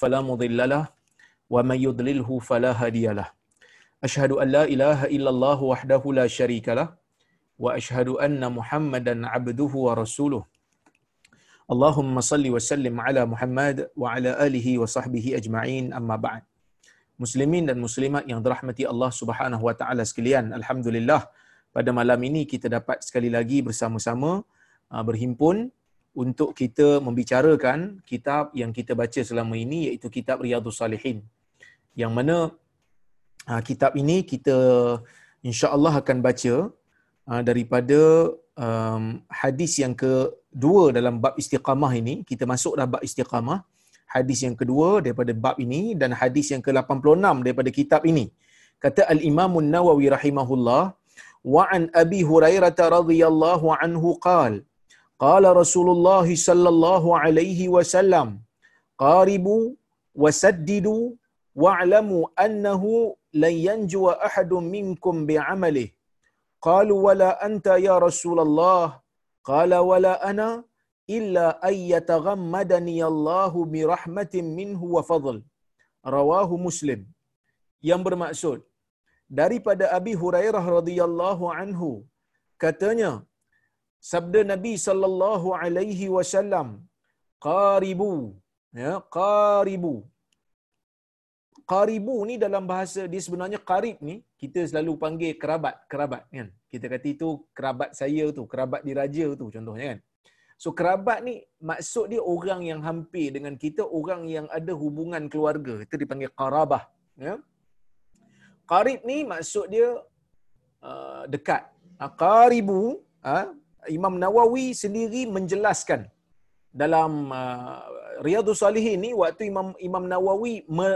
فلا مضل له ومن يضلله فلا هادي له. أشهد أن لا إله إلا الله وحده لا شريك له وأشهد أن محمدا عبده ورسوله. اللهم صل وسلم على محمد وعلى آله وصحبه أجمعين. أما بعد. Muslimin dan muslimat yang dirahmati Allah Subhanahu wa taala sekalian, alhamdulillah. Pada malam ini kita dapat sekali lagi bersama-sama uh, berhimpun untuk kita membicarakan kitab yang kita baca selama ini iaitu kitab Riyadhus Salihin. Yang mana uh, kitab ini kita insya-Allah akan baca uh, daripada um, hadis yang kedua dalam bab istiqamah ini. Kita masuk dalam bab istiqamah. Hadis yang kedua daripada bab ini dan hadis yang ke-86 daripada kitab ini. Kata Al-Imam An-Nawawi rahimahullah, wa an Abi Hurairah radhiyallahu anhu qala Qala Rasulullah sallallahu alaihi wasallam qaribu wa saddidu wa'lamu annahu lan yanjua ahadun minkum bi'amalihi qalu wala anta ya Rasulullah? Qala wala ana illa ay yataghammadani Allahu bi rahmatin minhu wa fadl. Rawahu Muslim. Yang bermaksud daripada Abi Hurairah radhiyallahu anhu katanya sabda Nabi sallallahu alaihi wasallam qaribu ya qaribu. Qaribu ni dalam bahasa dia sebenarnya qarib ni kita selalu panggil kerabat kerabat kan? Kita kata itu kerabat saya tu kerabat diraja tu contohnya kan? So kerabat ni maksud dia orang yang hampir dengan kita orang yang ada hubungan keluarga itu dipanggil qarabah ya? Qarib ni maksud dia uh, dekat. Uh, qaribu uh, Imam Nawawi sendiri menjelaskan dalam uh, Riyadhus Salihin ni waktu Imam Imam Nawawi me,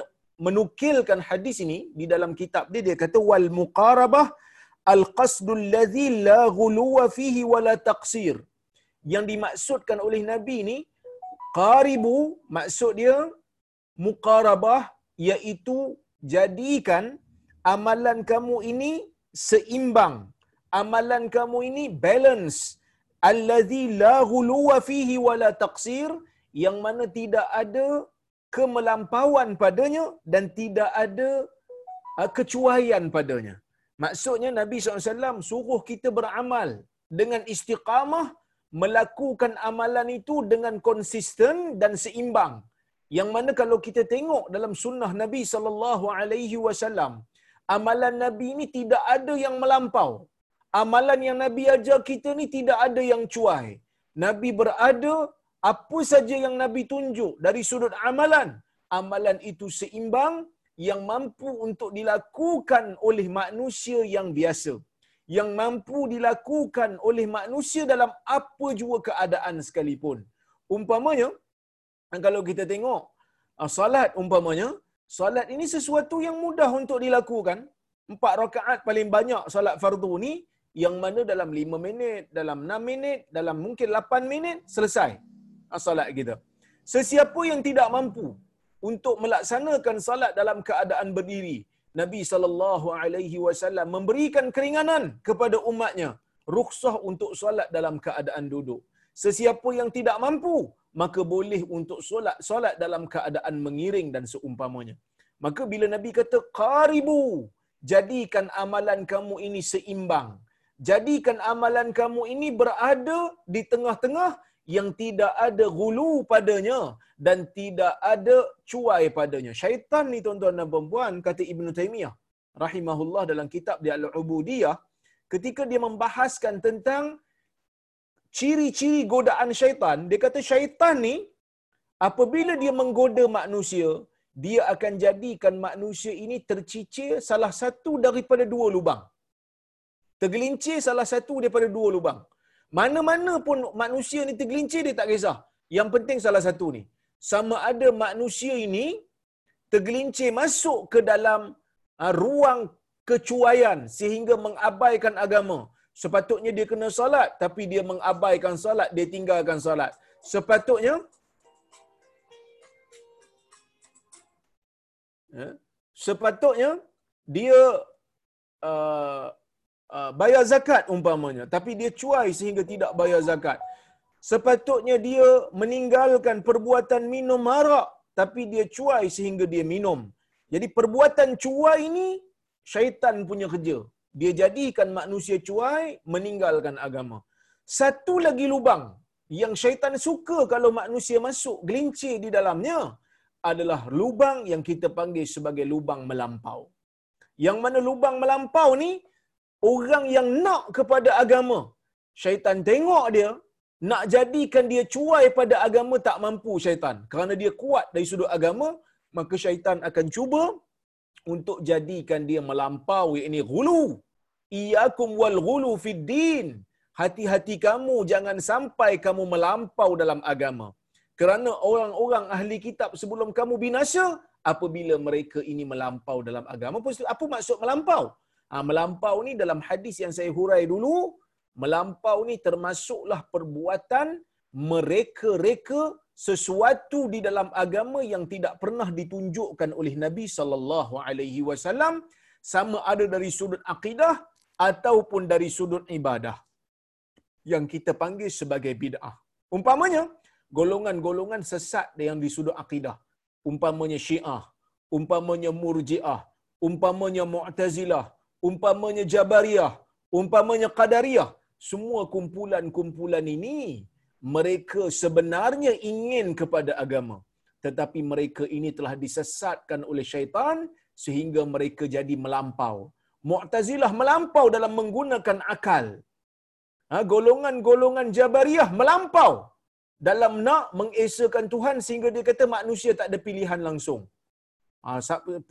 menukilkan hadis ini di dalam kitab dia dia kata wal muqarabah al qasdul ladzi la ghuluwa fihi wala taqsir. Yang dimaksudkan oleh nabi ni qaribu maksud dia muqarabah iaitu jadikan amalan kamu ini seimbang. Amalan kamu ini balance allazi la ghuluwa fihi wala taqsir yang mana tidak ada kemelampauan padanya dan tidak ada uh, kecuaian padanya. Maksudnya Nabi SAW suruh kita beramal dengan istiqamah, melakukan amalan itu dengan konsisten dan seimbang. Yang mana kalau kita tengok dalam sunnah Nabi SAW, amalan Nabi ini tidak ada yang melampau. Amalan yang Nabi ajar kita ni tidak ada yang cuai. Nabi berada apa saja yang Nabi tunjuk dari sudut amalan, amalan itu seimbang yang mampu untuk dilakukan oleh manusia yang biasa. Yang mampu dilakukan oleh manusia dalam apa jua keadaan sekalipun. Umpamanya, kalau kita tengok, ah, salat umpamanya, salat ini sesuatu yang mudah untuk dilakukan. Empat rakaat paling banyak salat fardu ni, yang mana dalam lima minit, dalam enam minit, dalam mungkin lapan minit, selesai salat kita. Sesiapa yang tidak mampu untuk melaksanakan salat dalam keadaan berdiri, Nabi sallallahu alaihi wasallam memberikan keringanan kepada umatnya, rukhsah untuk solat dalam keadaan duduk. Sesiapa yang tidak mampu, maka boleh untuk solat solat dalam keadaan mengiring dan seumpamanya. Maka bila Nabi kata qaribu, jadikan amalan kamu ini seimbang. Jadikan amalan kamu ini berada di tengah-tengah yang tidak ada gulu padanya dan tidak ada cuai padanya. Syaitan ni tuan-tuan dan puan kata Ibn Taymiyah rahimahullah dalam kitab dia Al-Ubudiyah ketika dia membahaskan tentang ciri-ciri godaan syaitan, dia kata syaitan ni apabila dia menggoda manusia, dia akan jadikan manusia ini tercicir salah satu daripada dua lubang. Tergelincir salah satu daripada dua lubang. Mana-mana pun manusia ni tergelincir dia tak kisah. Yang penting salah satu ni. Sama ada manusia ini tergelincir masuk ke dalam uh, ruang kecuaian sehingga mengabaikan agama. Sepatutnya dia kena solat tapi dia mengabaikan solat, dia tinggalkan solat. Sepatutnya ya, sepatutnya dia uh, uh, bayar zakat umpamanya tapi dia cuai sehingga tidak bayar zakat sepatutnya dia meninggalkan perbuatan minum arak tapi dia cuai sehingga dia minum. Jadi perbuatan cuai ini syaitan punya kerja. Dia jadikan manusia cuai meninggalkan agama. Satu lagi lubang yang syaitan suka kalau manusia masuk gelincir di dalamnya adalah lubang yang kita panggil sebagai lubang melampau. Yang mana lubang melampau ni orang yang nak kepada agama. Syaitan tengok dia, nak jadikan dia cuai pada agama tak mampu syaitan. Kerana dia kuat dari sudut agama, maka syaitan akan cuba untuk jadikan dia melampau ini gulu. Iyakum wal gulu fid din. Hati-hati kamu jangan sampai kamu melampau dalam agama. Kerana orang-orang ahli kitab sebelum kamu binasa, apabila mereka ini melampau dalam agama. Apa maksud melampau? Ha, melampau ni dalam hadis yang saya hurai dulu, melampau ni termasuklah perbuatan mereka-reka sesuatu di dalam agama yang tidak pernah ditunjukkan oleh Nabi sallallahu alaihi wasallam sama ada dari sudut akidah ataupun dari sudut ibadah yang kita panggil sebagai bid'ah. Umpamanya golongan-golongan sesat yang di sudut akidah. Umpamanya Syiah, umpamanya Murji'ah, umpamanya Mu'tazilah, umpamanya Jabariyah, umpamanya Qadariyah, semua kumpulan-kumpulan ini mereka sebenarnya ingin kepada agama. Tetapi mereka ini telah disesatkan oleh syaitan sehingga mereka jadi melampau. Mu'tazilah melampau dalam menggunakan akal. Ha, golongan-golongan Jabariyah melampau dalam nak mengesakan Tuhan sehingga dia kata manusia tak ada pilihan langsung ha,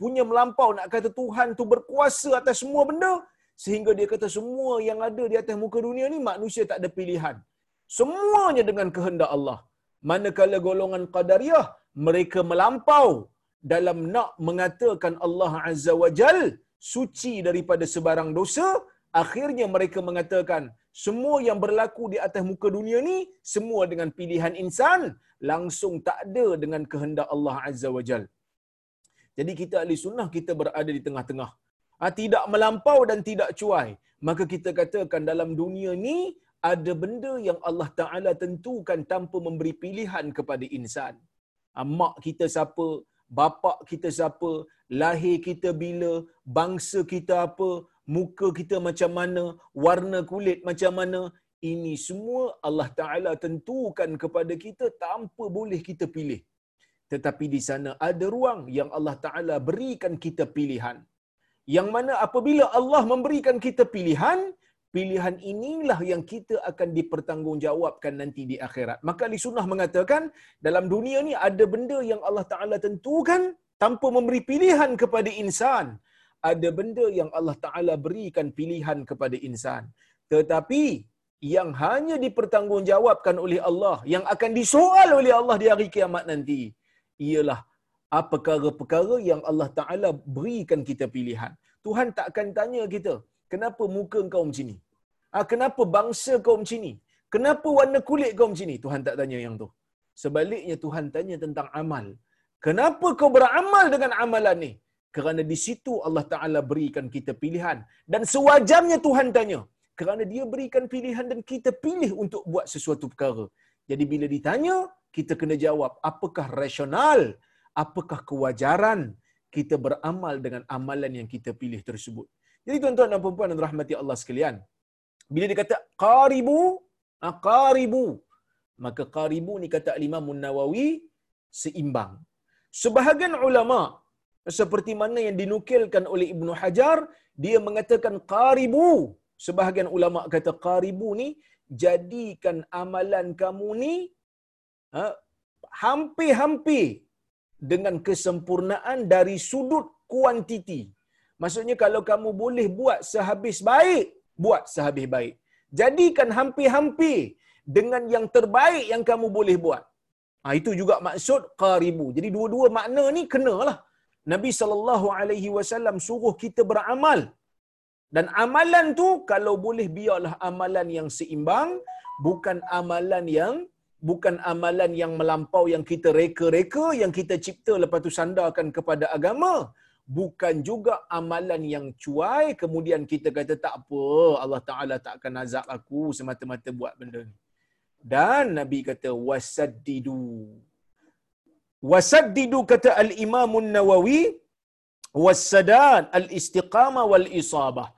punya melampau nak kata Tuhan tu berkuasa atas semua benda sehingga dia kata semua yang ada di atas muka dunia ni manusia tak ada pilihan. Semuanya dengan kehendak Allah. Manakala golongan Qadariyah, mereka melampau dalam nak mengatakan Allah Azza wa Jal suci daripada sebarang dosa, akhirnya mereka mengatakan semua yang berlaku di atas muka dunia ni semua dengan pilihan insan, langsung tak ada dengan kehendak Allah Azza wa Jal. Jadi kita ahli sunnah kita berada di tengah-tengah. Ha, tidak melampau dan tidak cuai. Maka kita katakan dalam dunia ni ada benda yang Allah Ta'ala tentukan tanpa memberi pilihan kepada insan. Ha, mak kita siapa, bapa kita siapa, lahir kita bila, bangsa kita apa, muka kita macam mana, warna kulit macam mana, ini semua Allah Ta'ala tentukan kepada kita tanpa boleh kita pilih. Tetapi di sana ada ruang yang Allah Ta'ala berikan kita pilihan yang mana apabila Allah memberikan kita pilihan, pilihan inilah yang kita akan dipertanggungjawabkan nanti di akhirat. Maka Ali Sunnah mengatakan, dalam dunia ni ada benda yang Allah Ta'ala tentukan tanpa memberi pilihan kepada insan. Ada benda yang Allah Ta'ala berikan pilihan kepada insan. Tetapi, yang hanya dipertanggungjawabkan oleh Allah, yang akan disoal oleh Allah di hari kiamat nanti, ialah apa perkara-perkara yang Allah Ta'ala berikan kita pilihan. Tuhan tak akan tanya kita, kenapa muka kau macam ni? Ah, kenapa bangsa kau macam ni? Kenapa warna kulit kau macam ni? Tuhan tak tanya yang tu. Sebaliknya Tuhan tanya tentang amal. Kenapa kau beramal dengan amalan ni? Kerana di situ Allah Ta'ala berikan kita pilihan. Dan sewajarnya Tuhan tanya. Kerana dia berikan pilihan dan kita pilih untuk buat sesuatu perkara. Jadi bila ditanya, kita kena jawab apakah rasional apakah kewajaran kita beramal dengan amalan yang kita pilih tersebut. Jadi tuan-tuan dan puan-puan dan rahmati Allah sekalian, bila dia kata qaribu, ah, qaribu, maka qaribu ni kata Imam Nawawi seimbang. Sebahagian ulama seperti mana yang dinukilkan oleh Ibnu Hajar, dia mengatakan qaribu. Sebahagian ulama kata qaribu ni jadikan amalan kamu ni hampir-hampir dengan kesempurnaan dari sudut kuantiti. Maksudnya kalau kamu boleh buat sehabis baik, buat sehabis baik. Jadikan hampir-hampir dengan yang terbaik yang kamu boleh buat. Ha, itu juga maksud qaribu. Jadi dua-dua makna ni kenalah. Nabi sallallahu alaihi wasallam suruh kita beramal. Dan amalan tu kalau boleh biarlah amalan yang seimbang, bukan amalan yang bukan amalan yang melampau yang kita reka-reka yang kita cipta lepas tu sandarkan kepada agama. Bukan juga amalan yang cuai. Kemudian kita kata tak apa Allah Taala tak akan azab aku semata-mata buat benda ni. Dan nabi kata wasaddidu. Wasaddidu kata al-Imam Nawawi wasadad al-istiqamah wal isabah.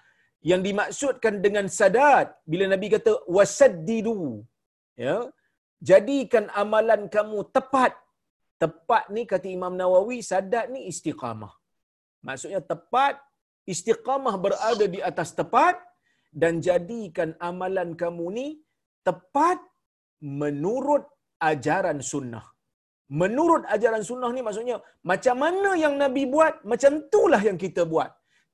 Yang dimaksudkan dengan sadad bila Nabi kata wasaddidu ya jadikan amalan kamu tepat. Tepat ni kata Imam Nawawi sadad ni istiqamah. Maksudnya tepat istiqamah berada di atas tepat dan jadikan amalan kamu ni tepat menurut ajaran sunnah. Menurut ajaran sunnah ni maksudnya macam mana yang Nabi buat, macam itulah yang kita buat.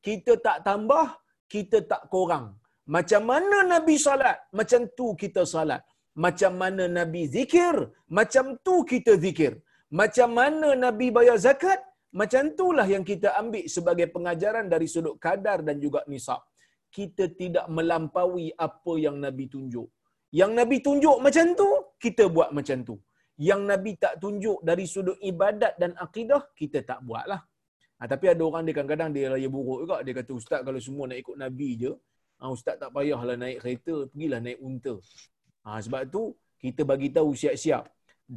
Kita tak tambah, kita tak kurang. Macam mana Nabi salat, macam tu kita salat. Macam mana Nabi zikir, macam tu kita zikir. Macam mana Nabi bayar zakat, macam itulah yang kita ambil sebagai pengajaran dari sudut kadar dan juga nisab. Kita tidak melampaui apa yang Nabi tunjuk. Yang Nabi tunjuk macam tu, kita buat macam tu. Yang Nabi tak tunjuk dari sudut ibadat dan akidah, kita tak buatlah. Ha, tapi ada orang dia kadang-kadang dia raya buruk juga. Dia kata, Ustaz kalau semua nak ikut Nabi je, ha, Ustaz tak payahlah naik kereta, pergilah naik unta. Ha, sebab tu, kita bagi tahu siap-siap.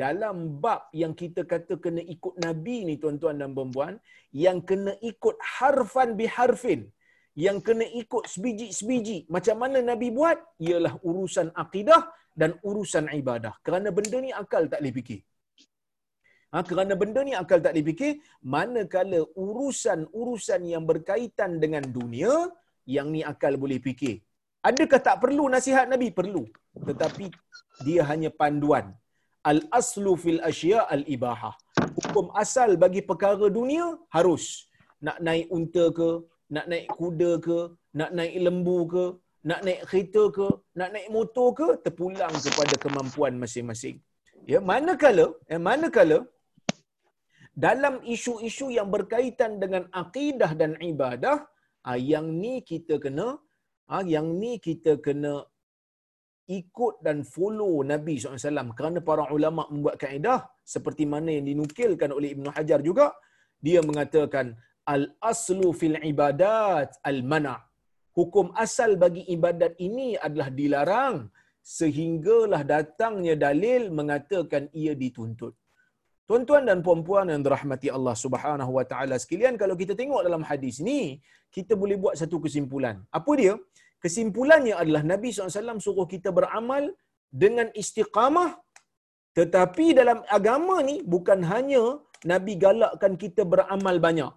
Dalam bab yang kita kata kena ikut Nabi ni tuan-tuan dan puan-puan, yang kena ikut harfan biharfin, yang kena ikut sebiji-sebiji macam mana Nabi buat ialah urusan akidah dan urusan ibadah. Kerana benda ni akal tak boleh fikir. Ha, kerana benda ni akal tak fikir, manakala urusan-urusan yang berkaitan dengan dunia, yang ni akal boleh fikir. Adakah tak perlu nasihat Nabi? Perlu. Tetapi dia hanya panduan. Al-aslu fil asya al-ibahah. Hukum asal bagi perkara dunia harus. Nak naik unta ke, nak naik kuda ke, nak naik lembu ke, nak naik kereta ke, nak naik motor ke, terpulang kepada kemampuan masing-masing. Ya, manakala, ya, manakala dalam isu-isu yang berkaitan dengan akidah dan ibadah, ah, yang ni kita kena, ah, yang ni kita kena ikut dan follow Nabi SAW kerana para ulama membuat kaedah seperti mana yang dinukilkan oleh Ibn Hajar juga dia mengatakan al-aslu fil ibadat al-mana' hukum asal bagi ibadat ini adalah dilarang sehinggalah datangnya dalil mengatakan ia dituntut. Tuan-tuan dan puan-puan yang dirahmati Allah Subhanahu wa taala sekalian, kalau kita tengok dalam hadis ni, kita boleh buat satu kesimpulan. Apa dia? Kesimpulannya adalah Nabi SAW suruh kita beramal dengan istiqamah tetapi dalam agama ni bukan hanya Nabi galakkan kita beramal banyak.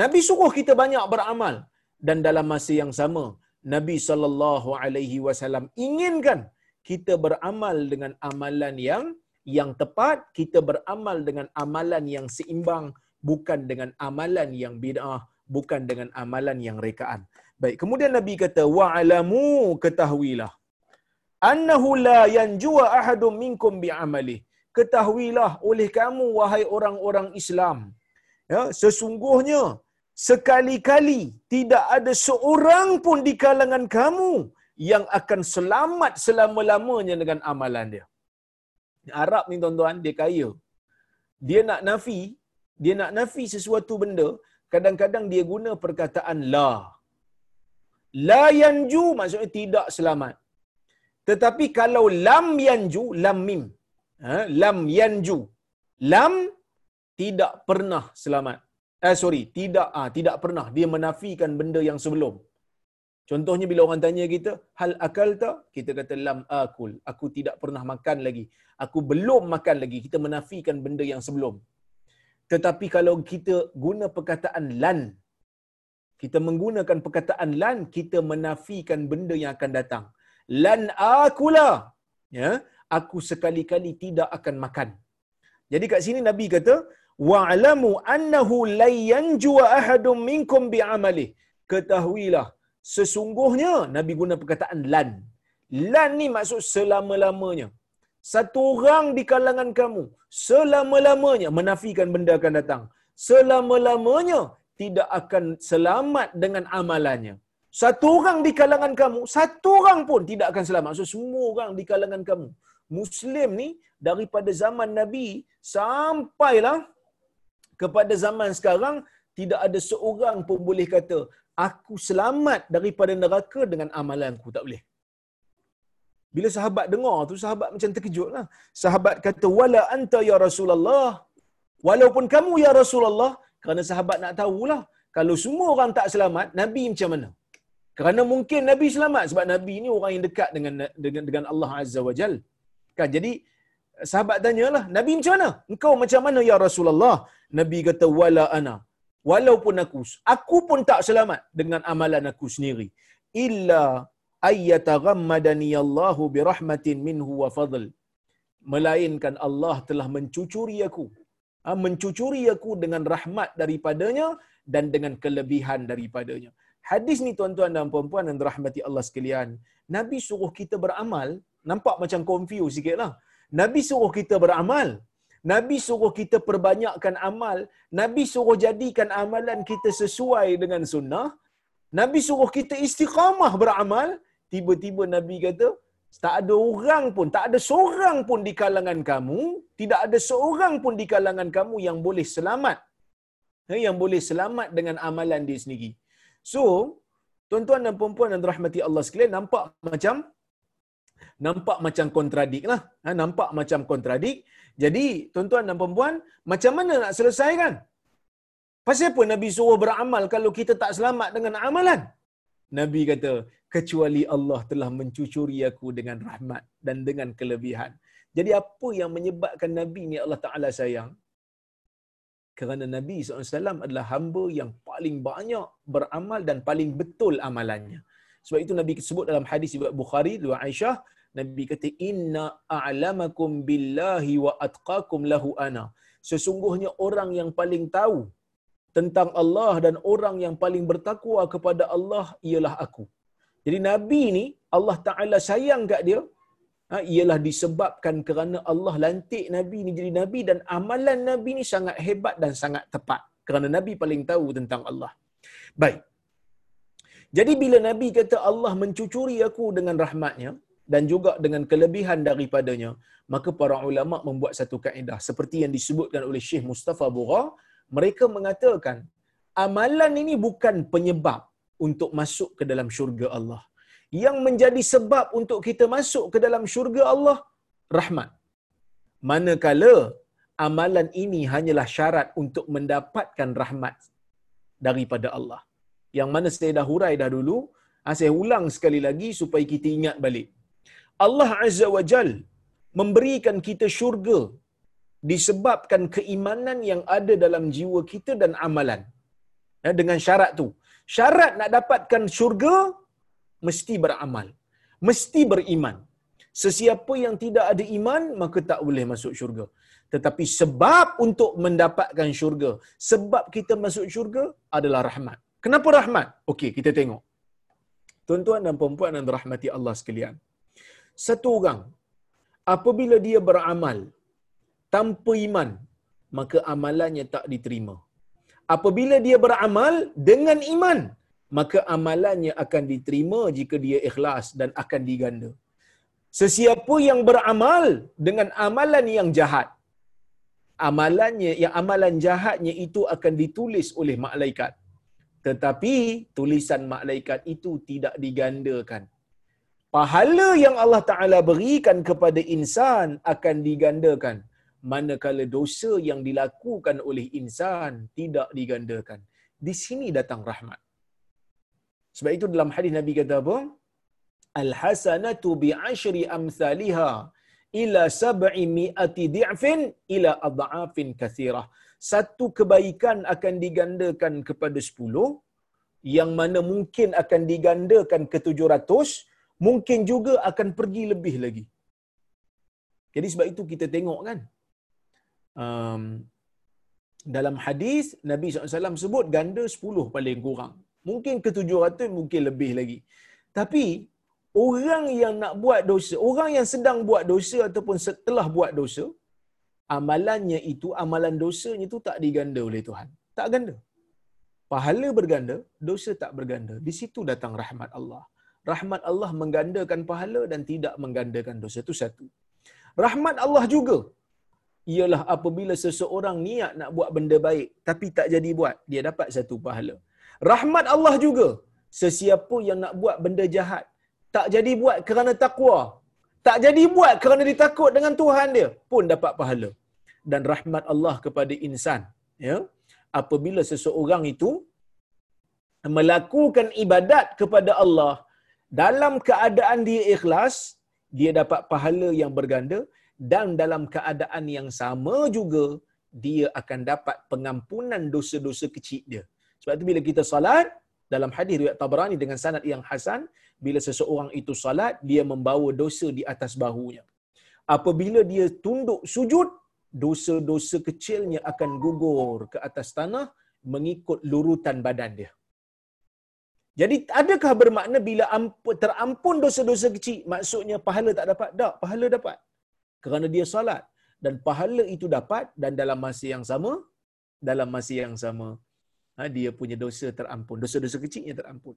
Nabi suruh kita banyak beramal dan dalam masa yang sama Nabi sallallahu alaihi wasallam inginkan kita beramal dengan amalan yang yang tepat, kita beramal dengan amalan yang seimbang bukan dengan amalan yang bid'ah, bukan dengan amalan yang rekaan. Baik, kemudian Nabi kata wa'alamu ketahuilah annahu la yanjua ahadum minkum bi'amali. Ketahuilah oleh kamu wahai orang-orang Islam. Ya, sesungguhnya sekali-kali tidak ada seorang pun di kalangan kamu yang akan selamat selama-lamanya dengan amalan dia. Arab ni tuan-tuan, dia kaya. Dia nak nafi, dia nak nafi sesuatu benda, kadang-kadang dia guna perkataan la. La yanju maksudnya tidak selamat. Tetapi kalau lam yanju, lam mim. Ha? Lam yanju. Lam tidak pernah selamat eh sorry tidak ah tidak pernah dia menafikan benda yang sebelum contohnya bila orang tanya kita hal akal tak? Kita kata lam akul. Aku tidak pernah makan lagi. Aku belum makan lagi. Kita menafikan benda yang sebelum. Tetapi kalau kita guna perkataan lan kita menggunakan perkataan lan kita menafikan benda yang akan datang. Lan akula. Ya aku sekali-kali tidak akan makan. Jadi kat sini nabi kata wa'lamu annahu lan yanjua ahadum minkum bi'amali. Ketahuilah sesungguhnya nabi guna perkataan lan. Lan ni maksud selama-lamanya. Satu orang di kalangan kamu selama-lamanya menafikan benda akan datang. Selama-lamanya tidak akan selamat dengan amalannya. Satu orang di kalangan kamu satu orang pun tidak akan selamat. Maksud semua orang di kalangan kamu. Muslim ni daripada zaman nabi sampailah kepada zaman sekarang tidak ada seorang pun boleh kata aku selamat daripada neraka dengan amalanku tak boleh bila sahabat dengar tu sahabat macam terkejut lah sahabat kata wala anta ya rasulullah Walaupun kamu ya Rasulullah, kerana sahabat nak tahulah, kalau semua orang tak selamat, Nabi macam mana? Kerana mungkin Nabi selamat sebab Nabi ni orang yang dekat dengan dengan, dengan Allah Azza wa Jal. Kan jadi sahabat tanyalah, Nabi macam mana? Engkau macam mana ya Rasulullah? Nabi kata wala ana. Walaupun aku aku pun tak selamat dengan amalan aku sendiri. Illa ayyataghammadani Allahu bi rahmatin minhu wa fadl. Melainkan Allah telah mencucuri aku. Ha, mencucuri aku dengan rahmat daripadanya dan dengan kelebihan daripadanya. Hadis ni tuan-tuan dan puan-puan yang dirahmati Allah sekalian. Nabi suruh kita beramal, nampak macam confuse sikit lah. Nabi suruh kita beramal. Nabi suruh kita perbanyakkan amal. Nabi suruh jadikan amalan kita sesuai dengan sunnah. Nabi suruh kita istiqamah beramal. Tiba-tiba Nabi kata, tak ada orang pun, tak ada seorang pun di kalangan kamu, tidak ada seorang pun di kalangan kamu yang boleh selamat. Eh, yang boleh selamat dengan amalan dia sendiri. So, tuan-tuan dan puan-puan yang dirahmati Allah sekalian, nampak macam nampak macam kontradik lah. Ha, nampak macam kontradik. Jadi, tuan-tuan dan puan-puan, macam mana nak selesaikan? Pasal apa Nabi suruh beramal kalau kita tak selamat dengan amalan? Nabi kata, kecuali Allah telah mencucuri aku dengan rahmat dan dengan kelebihan. Jadi apa yang menyebabkan Nabi ni Allah Ta'ala sayang? Kerana Nabi SAW adalah hamba yang paling banyak beramal dan paling betul amalannya. Sebab itu Nabi sebut dalam hadis Ibn Bukhari, Dua Aisyah, Nabi kata, Inna a'lamakum billahi wa atqakum lahu ana. Sesungguhnya orang yang paling tahu tentang Allah dan orang yang paling bertakwa kepada Allah ialah aku. Jadi Nabi ni Allah Taala sayang kat dia ha, ialah disebabkan kerana Allah lantik Nabi ni jadi Nabi dan amalan Nabi ni sangat hebat dan sangat tepat kerana Nabi paling tahu tentang Allah. Baik. Jadi bila Nabi kata Allah mencucuri aku dengan rahmatnya dan juga dengan kelebihan daripadanya, maka para ulama membuat satu kaedah seperti yang disebutkan oleh Syekh Mustafa Bura, mereka mengatakan amalan ini bukan penyebab untuk masuk ke dalam syurga Allah. Yang menjadi sebab untuk kita masuk ke dalam syurga Allah, rahmat. Manakala amalan ini hanyalah syarat untuk mendapatkan rahmat daripada Allah. Yang mana saya dah hurai dah dulu, ah, saya ulang sekali lagi supaya kita ingat balik. Allah Azza wa Jal memberikan kita syurga disebabkan keimanan yang ada dalam jiwa kita dan amalan. Ya, dengan syarat tu. Syarat nak dapatkan syurga, mesti beramal. Mesti beriman. Sesiapa yang tidak ada iman, maka tak boleh masuk syurga. Tetapi sebab untuk mendapatkan syurga, sebab kita masuk syurga adalah rahmat. Kenapa rahmat? Okey, kita tengok. Tuan-tuan dan puan-puan yang dirahmati Allah sekalian. Satu orang, apabila dia beramal tanpa iman, maka amalannya tak diterima apabila dia beramal dengan iman, maka amalannya akan diterima jika dia ikhlas dan akan diganda. Sesiapa yang beramal dengan amalan yang jahat, amalannya yang amalan jahatnya itu akan ditulis oleh malaikat. Tetapi tulisan malaikat itu tidak digandakan. Pahala yang Allah Taala berikan kepada insan akan digandakan manakala dosa yang dilakukan oleh insan tidak digandakan. Di sini datang rahmat. Sebab itu dalam hadis Nabi kata apa? Al-hasanatu bi'ashri amthaliha ila sab'i mi'ati di'fin ila adha'afin kathirah. Satu kebaikan akan digandakan kepada sepuluh, yang mana mungkin akan digandakan ke tujuh ratus, mungkin juga akan pergi lebih lagi. Jadi sebab itu kita tengok kan, um, dalam hadis Nabi SAW sebut ganda 10 paling kurang. Mungkin ke 700, mungkin lebih lagi. Tapi orang yang nak buat dosa, orang yang sedang buat dosa ataupun setelah buat dosa, amalannya itu, amalan dosanya itu tak diganda oleh Tuhan. Tak ganda. Pahala berganda, dosa tak berganda. Di situ datang rahmat Allah. Rahmat Allah menggandakan pahala dan tidak menggandakan dosa. Itu satu. Rahmat Allah juga ialah apabila seseorang niat nak buat benda baik tapi tak jadi buat, dia dapat satu pahala. Rahmat Allah juga, sesiapa yang nak buat benda jahat, tak jadi buat kerana takwa, tak jadi buat kerana ditakut dengan Tuhan dia, pun dapat pahala. dan rahmat Allah kepada insan ya apabila seseorang itu melakukan ibadat kepada Allah dalam keadaan dia ikhlas dia dapat pahala yang berganda dan dalam keadaan yang sama juga dia akan dapat pengampunan dosa-dosa kecil dia. Sebab itu bila kita salat dalam hadis riwayat Tabrani dengan sanad yang hasan, bila seseorang itu salat, dia membawa dosa di atas bahunya. Apabila dia tunduk sujud, dosa-dosa kecilnya akan gugur ke atas tanah mengikut lurutan badan dia. Jadi adakah bermakna bila terampun dosa-dosa kecil, maksudnya pahala tak dapat? Tak, pahala dapat. Kerana dia salat. Dan pahala itu dapat dan dalam masa yang sama, dalam masa yang sama, ha, dia punya dosa terampun. Dosa-dosa kecilnya terampun.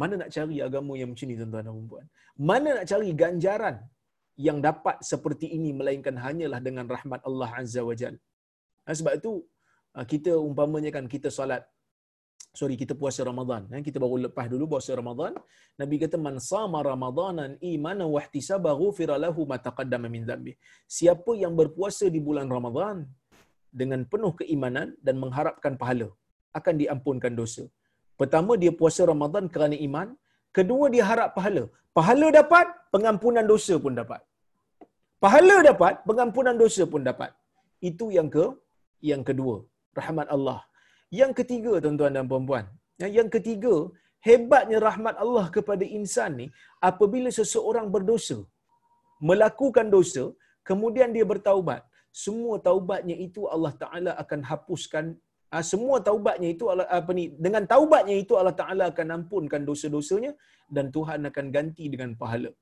Mana nak cari agama yang macam ni tuan-tuan dan puan Mana nak cari ganjaran yang dapat seperti ini melainkan hanyalah dengan rahmat Allah Azza wa Jal. Ha, sebab itu ha, kita umpamanya kan kita solat sorry kita puasa Ramadan. Ha, kita baru lepas dulu puasa Ramadan. Nabi kata man sama Ramadanan imanan wa ihtisaba ghufira lahu ma taqaddama min dhanbi. Siapa yang berpuasa di bulan Ramadan dengan penuh keimanan dan mengharapkan pahala akan diampunkan dosa. Pertama dia puasa Ramadan kerana iman. Kedua dia harap pahala. Pahala dapat pengampunan dosa pun dapat. Pahala dapat pengampunan dosa pun dapat. Itu yang ke yang kedua. Rahmat Allah yang ketiga tuan-tuan dan puan-puan, yang ketiga, hebatnya rahmat Allah kepada insan ni apabila seseorang berdosa, melakukan dosa, kemudian dia bertaubat, semua taubatnya itu Allah Taala akan hapuskan ah, semua taubatnya itu apa ni dengan taubatnya itu Allah Taala akan ampunkan dosa-dosanya dan Tuhan akan ganti dengan pahala.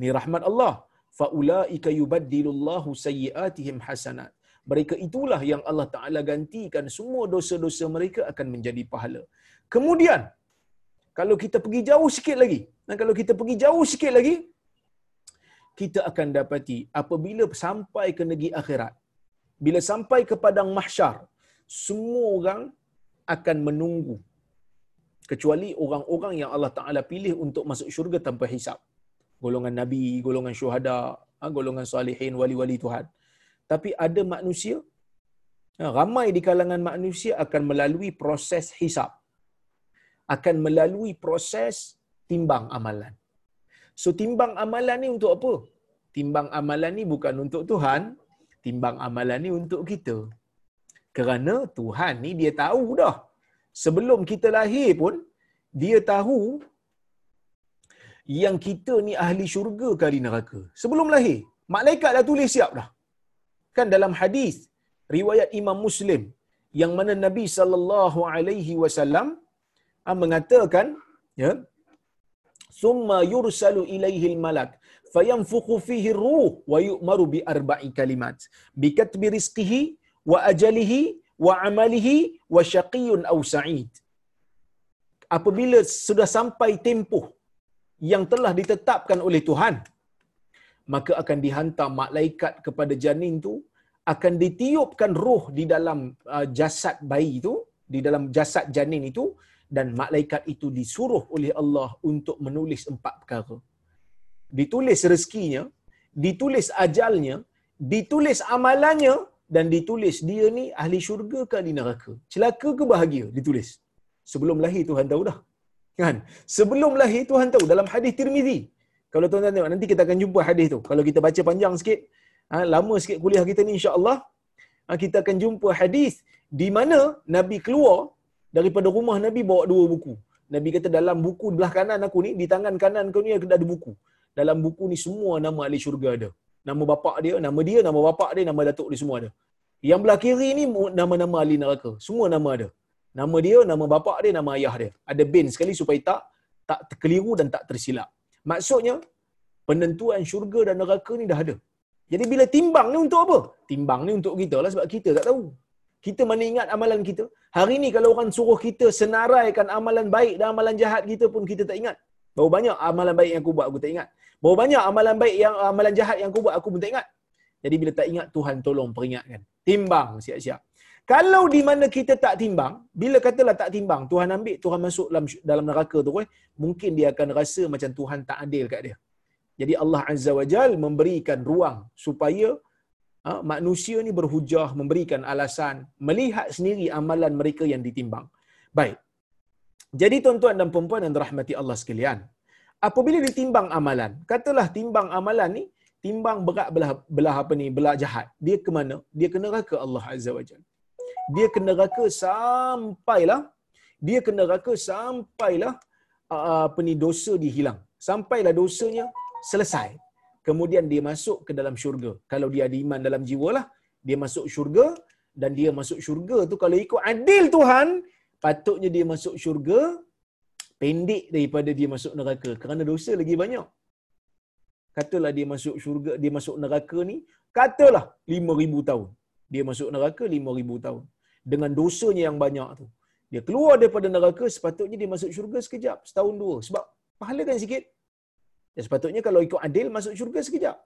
Ni rahmat Allah. Faulaika yubaddilullahu sayyiatihim hasanat mereka itulah yang Allah Ta'ala gantikan semua dosa-dosa mereka akan menjadi pahala. Kemudian, kalau kita pergi jauh sikit lagi, dan kalau kita pergi jauh sikit lagi, kita akan dapati apabila sampai ke negeri akhirat, bila sampai ke padang mahsyar, semua orang akan menunggu. Kecuali orang-orang yang Allah Ta'ala pilih untuk masuk syurga tanpa hisap. Golongan Nabi, golongan syuhada, ha, golongan salihin, wali-wali Tuhan tapi ada manusia ha, ramai di kalangan manusia akan melalui proses hisap akan melalui proses timbang amalan. So timbang amalan ni untuk apa? Timbang amalan ni bukan untuk Tuhan timbang amalan ni untuk kita. Kerana Tuhan ni dia tahu dah. Sebelum kita lahir pun dia tahu yang kita ni ahli syurga kali neraka. Sebelum lahir malaikat dah tulis siap dah kan dalam hadis riwayat Imam Muslim yang mana Nabi sallallahu alaihi wasallam ah, mengatakan ya summa yursalu ilaihi malak fayanfukhu fihi ruh wa yu'maru bi arba'i kalimat. Bi katbi rizqihi wa ajalihi wa amalihi wa syaqiyun aw sa'id. Apabila sudah sampai tempoh yang telah ditetapkan oleh Tuhan maka akan dihantar malaikat kepada janin tu akan ditiupkan roh di dalam uh, jasad bayi itu di dalam jasad janin itu dan malaikat itu disuruh oleh Allah untuk menulis empat perkara. Ditulis rezekinya ditulis ajalnya ditulis amalannya dan ditulis dia ni ahli syurga ke ahli neraka. Celaka ke bahagia? Ditulis. Sebelum lahir Tuhan tahu dah. Kan? Sebelum lahir Tuhan tahu. Dalam hadis Tirmizi kalau tuan-tuan tengok nanti kita akan jumpa hadis tu. Kalau kita baca panjang sikit, ha, lama sikit kuliah kita ni insya-Allah, ha, kita akan jumpa hadis di mana Nabi keluar daripada rumah Nabi bawa dua buku. Nabi kata dalam buku belah kanan aku ni, di tangan kanan kau ni ada buku. Dalam buku ni semua nama ahli syurga ada. Nama bapak dia, nama dia, nama bapak dia, nama datuk dia semua ada. Yang belah kiri ni nama-nama ahli neraka. Semua nama ada. Nama dia, nama bapak dia, nama ayah dia. Ada bin sekali supaya tak tak terkeliru dan tak tersilap. Maksudnya penentuan syurga dan neraka ni dah ada. Jadi bila timbang ni untuk apa? Timbang ni untuk kita lah sebab kita tak tahu. Kita mana ingat amalan kita. Hari ni kalau orang suruh kita senaraikan amalan baik dan amalan jahat kita pun kita tak ingat. Berapa banyak amalan baik yang aku buat aku tak ingat. Berapa banyak amalan baik yang amalan jahat yang aku buat aku pun tak ingat. Jadi bila tak ingat Tuhan tolong peringatkan. Timbang siap-siap. Kalau di mana kita tak timbang, bila katalah tak timbang, Tuhan ambil, Tuhan masuk dalam dalam neraka tu, eh, mungkin dia akan rasa macam Tuhan tak adil kat dia. Jadi Allah Azza wa Jal memberikan ruang supaya ha, manusia ni berhujah memberikan alasan melihat sendiri amalan mereka yang ditimbang. Baik. Jadi tuan-tuan dan puan-puan yang dirahmati Allah sekalian apabila ditimbang amalan katalah timbang amalan ni timbang berat belah belah apa ni belah jahat dia ke mana? Dia ke neraka Allah azza wajalla dia ke neraka sampailah. Dia ke neraka sampailah uh, apa ni dosa dihilang. Sampailah dosanya selesai. Kemudian dia masuk ke dalam syurga. Kalau dia ada iman dalam jiwa lah dia masuk syurga. Dan dia masuk syurga tu kalau ikut adil Tuhan patutnya dia masuk syurga pendek daripada dia masuk neraka. Kerana dosa lagi banyak. Katalah dia masuk syurga dia masuk neraka ni katalah 5000 tahun. Dia masuk neraka 5000 tahun dengan dosanya yang banyak tu. Dia keluar daripada neraka sepatutnya dia masuk syurga sekejap setahun dua. Sebab pahala kan sikit. Dan sepatutnya kalau ikut adil masuk syurga sekejap.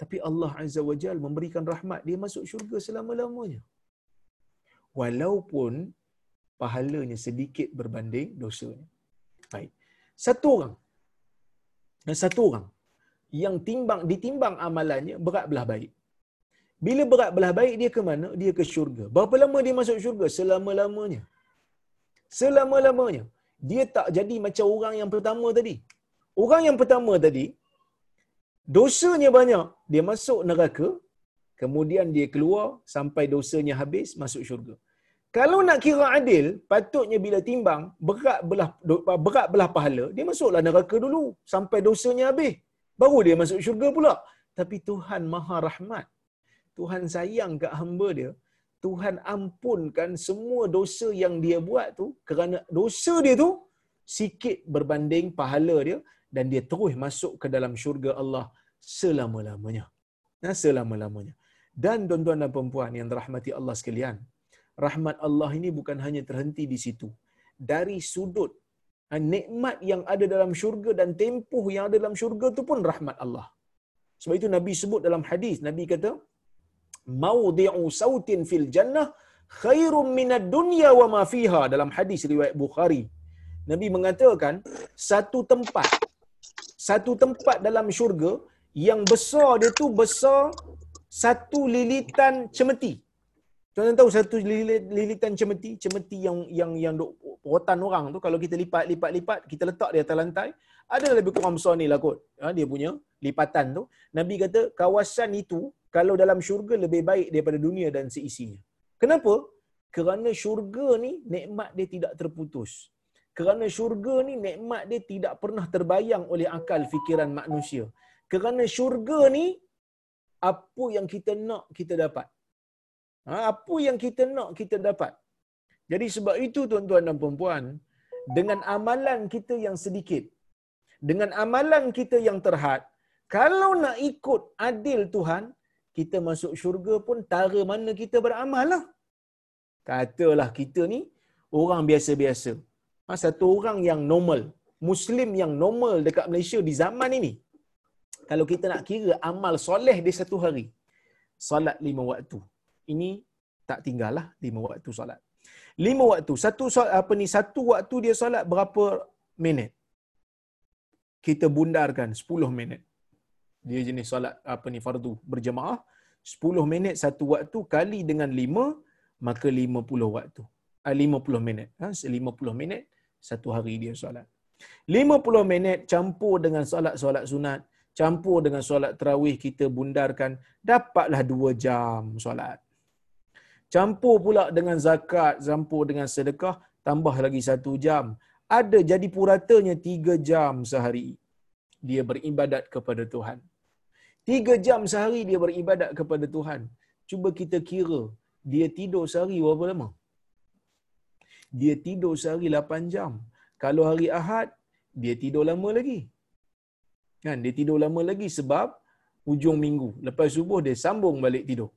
Tapi Allah Azza wa Jal memberikan rahmat dia masuk syurga selama-lamanya. Walaupun pahalanya sedikit berbanding dosanya. Baik. Satu orang. Dan satu orang yang timbang ditimbang amalannya berat belah baik bila berat belah baik dia ke mana dia ke syurga berapa lama dia masuk syurga selama-lamanya selama-lamanya. Dia tak jadi macam orang yang pertama tadi. Orang yang pertama tadi, dosanya banyak. Dia masuk neraka, kemudian dia keluar sampai dosanya habis, masuk syurga. Kalau nak kira adil, patutnya bila timbang, berat belah berat belah pahala, dia masuklah neraka dulu sampai dosanya habis. Baru dia masuk syurga pula. Tapi Tuhan Maha Rahmat. Tuhan sayang kat hamba dia. Tuhan ampunkan semua dosa yang dia buat tu kerana dosa dia tu sikit berbanding pahala dia dan dia terus masuk ke dalam syurga Allah selama-lamanya. Nah, selama-lamanya. Dan tuan-tuan dan puan yang dirahmati Allah sekalian, rahmat Allah ini bukan hanya terhenti di situ. Dari sudut ah, nikmat yang ada dalam syurga dan tempoh yang ada dalam syurga tu pun rahmat Allah. Sebab itu Nabi sebut dalam hadis, Nabi kata, mawdi'u sautin fil jannah khairum minad dunya wa ma fiha dalam hadis riwayat Bukhari. Nabi mengatakan satu tempat satu tempat dalam syurga yang besar dia tu besar satu lilitan cemeti. Tuan tahu satu lilitan cemeti, cemeti yang yang yang duk rotan orang tu kalau kita lipat lipat lipat kita letak di atas lantai, ada lebih kurang besar ni lah kot. Ha, dia punya lipatan tu. Nabi kata kawasan itu kalau dalam syurga lebih baik daripada dunia dan seisinya. Kenapa? Kerana syurga ni nikmat dia tidak terputus. Kerana syurga ni nikmat dia tidak pernah terbayang oleh akal fikiran manusia. Kerana syurga ni apa yang kita nak kita dapat. Ha, apa yang kita nak kita dapat. Jadi sebab itu tuan-tuan dan puan-puan, dengan amalan kita yang sedikit, dengan amalan kita yang terhad, kalau nak ikut adil Tuhan, kita masuk syurga pun tara mana kita beramal lah. Katalah kita ni orang biasa-biasa. Ha, satu orang yang normal. Muslim yang normal dekat Malaysia di zaman ini. Kalau kita nak kira amal soleh di satu hari. Salat lima waktu. Ini tak tinggal lah lima waktu salat. Lima waktu. Satu apa ni satu waktu dia salat berapa minit? Kita bundarkan 10 minit dia jenis solat apa ni fardu berjemaah 10 minit satu waktu kali dengan 5 maka 50 waktu. Ah 50 minit. Ha 50 minit satu hari dia solat. 50 minit campur dengan solat-solat sunat, campur dengan solat tarawih kita bundarkan dapatlah 2 jam solat. Campur pula dengan zakat, campur dengan sedekah tambah lagi 1 jam. Ada jadi puratanya 3 jam sehari. Dia beribadat kepada Tuhan. Tiga jam sehari dia beribadat kepada Tuhan. Cuba kita kira, dia tidur sehari berapa lama? Dia tidur sehari lapan jam. Kalau hari Ahad, dia tidur lama lagi. Kan? Dia tidur lama lagi sebab ujung minggu. Lepas subuh, dia sambung balik tidur.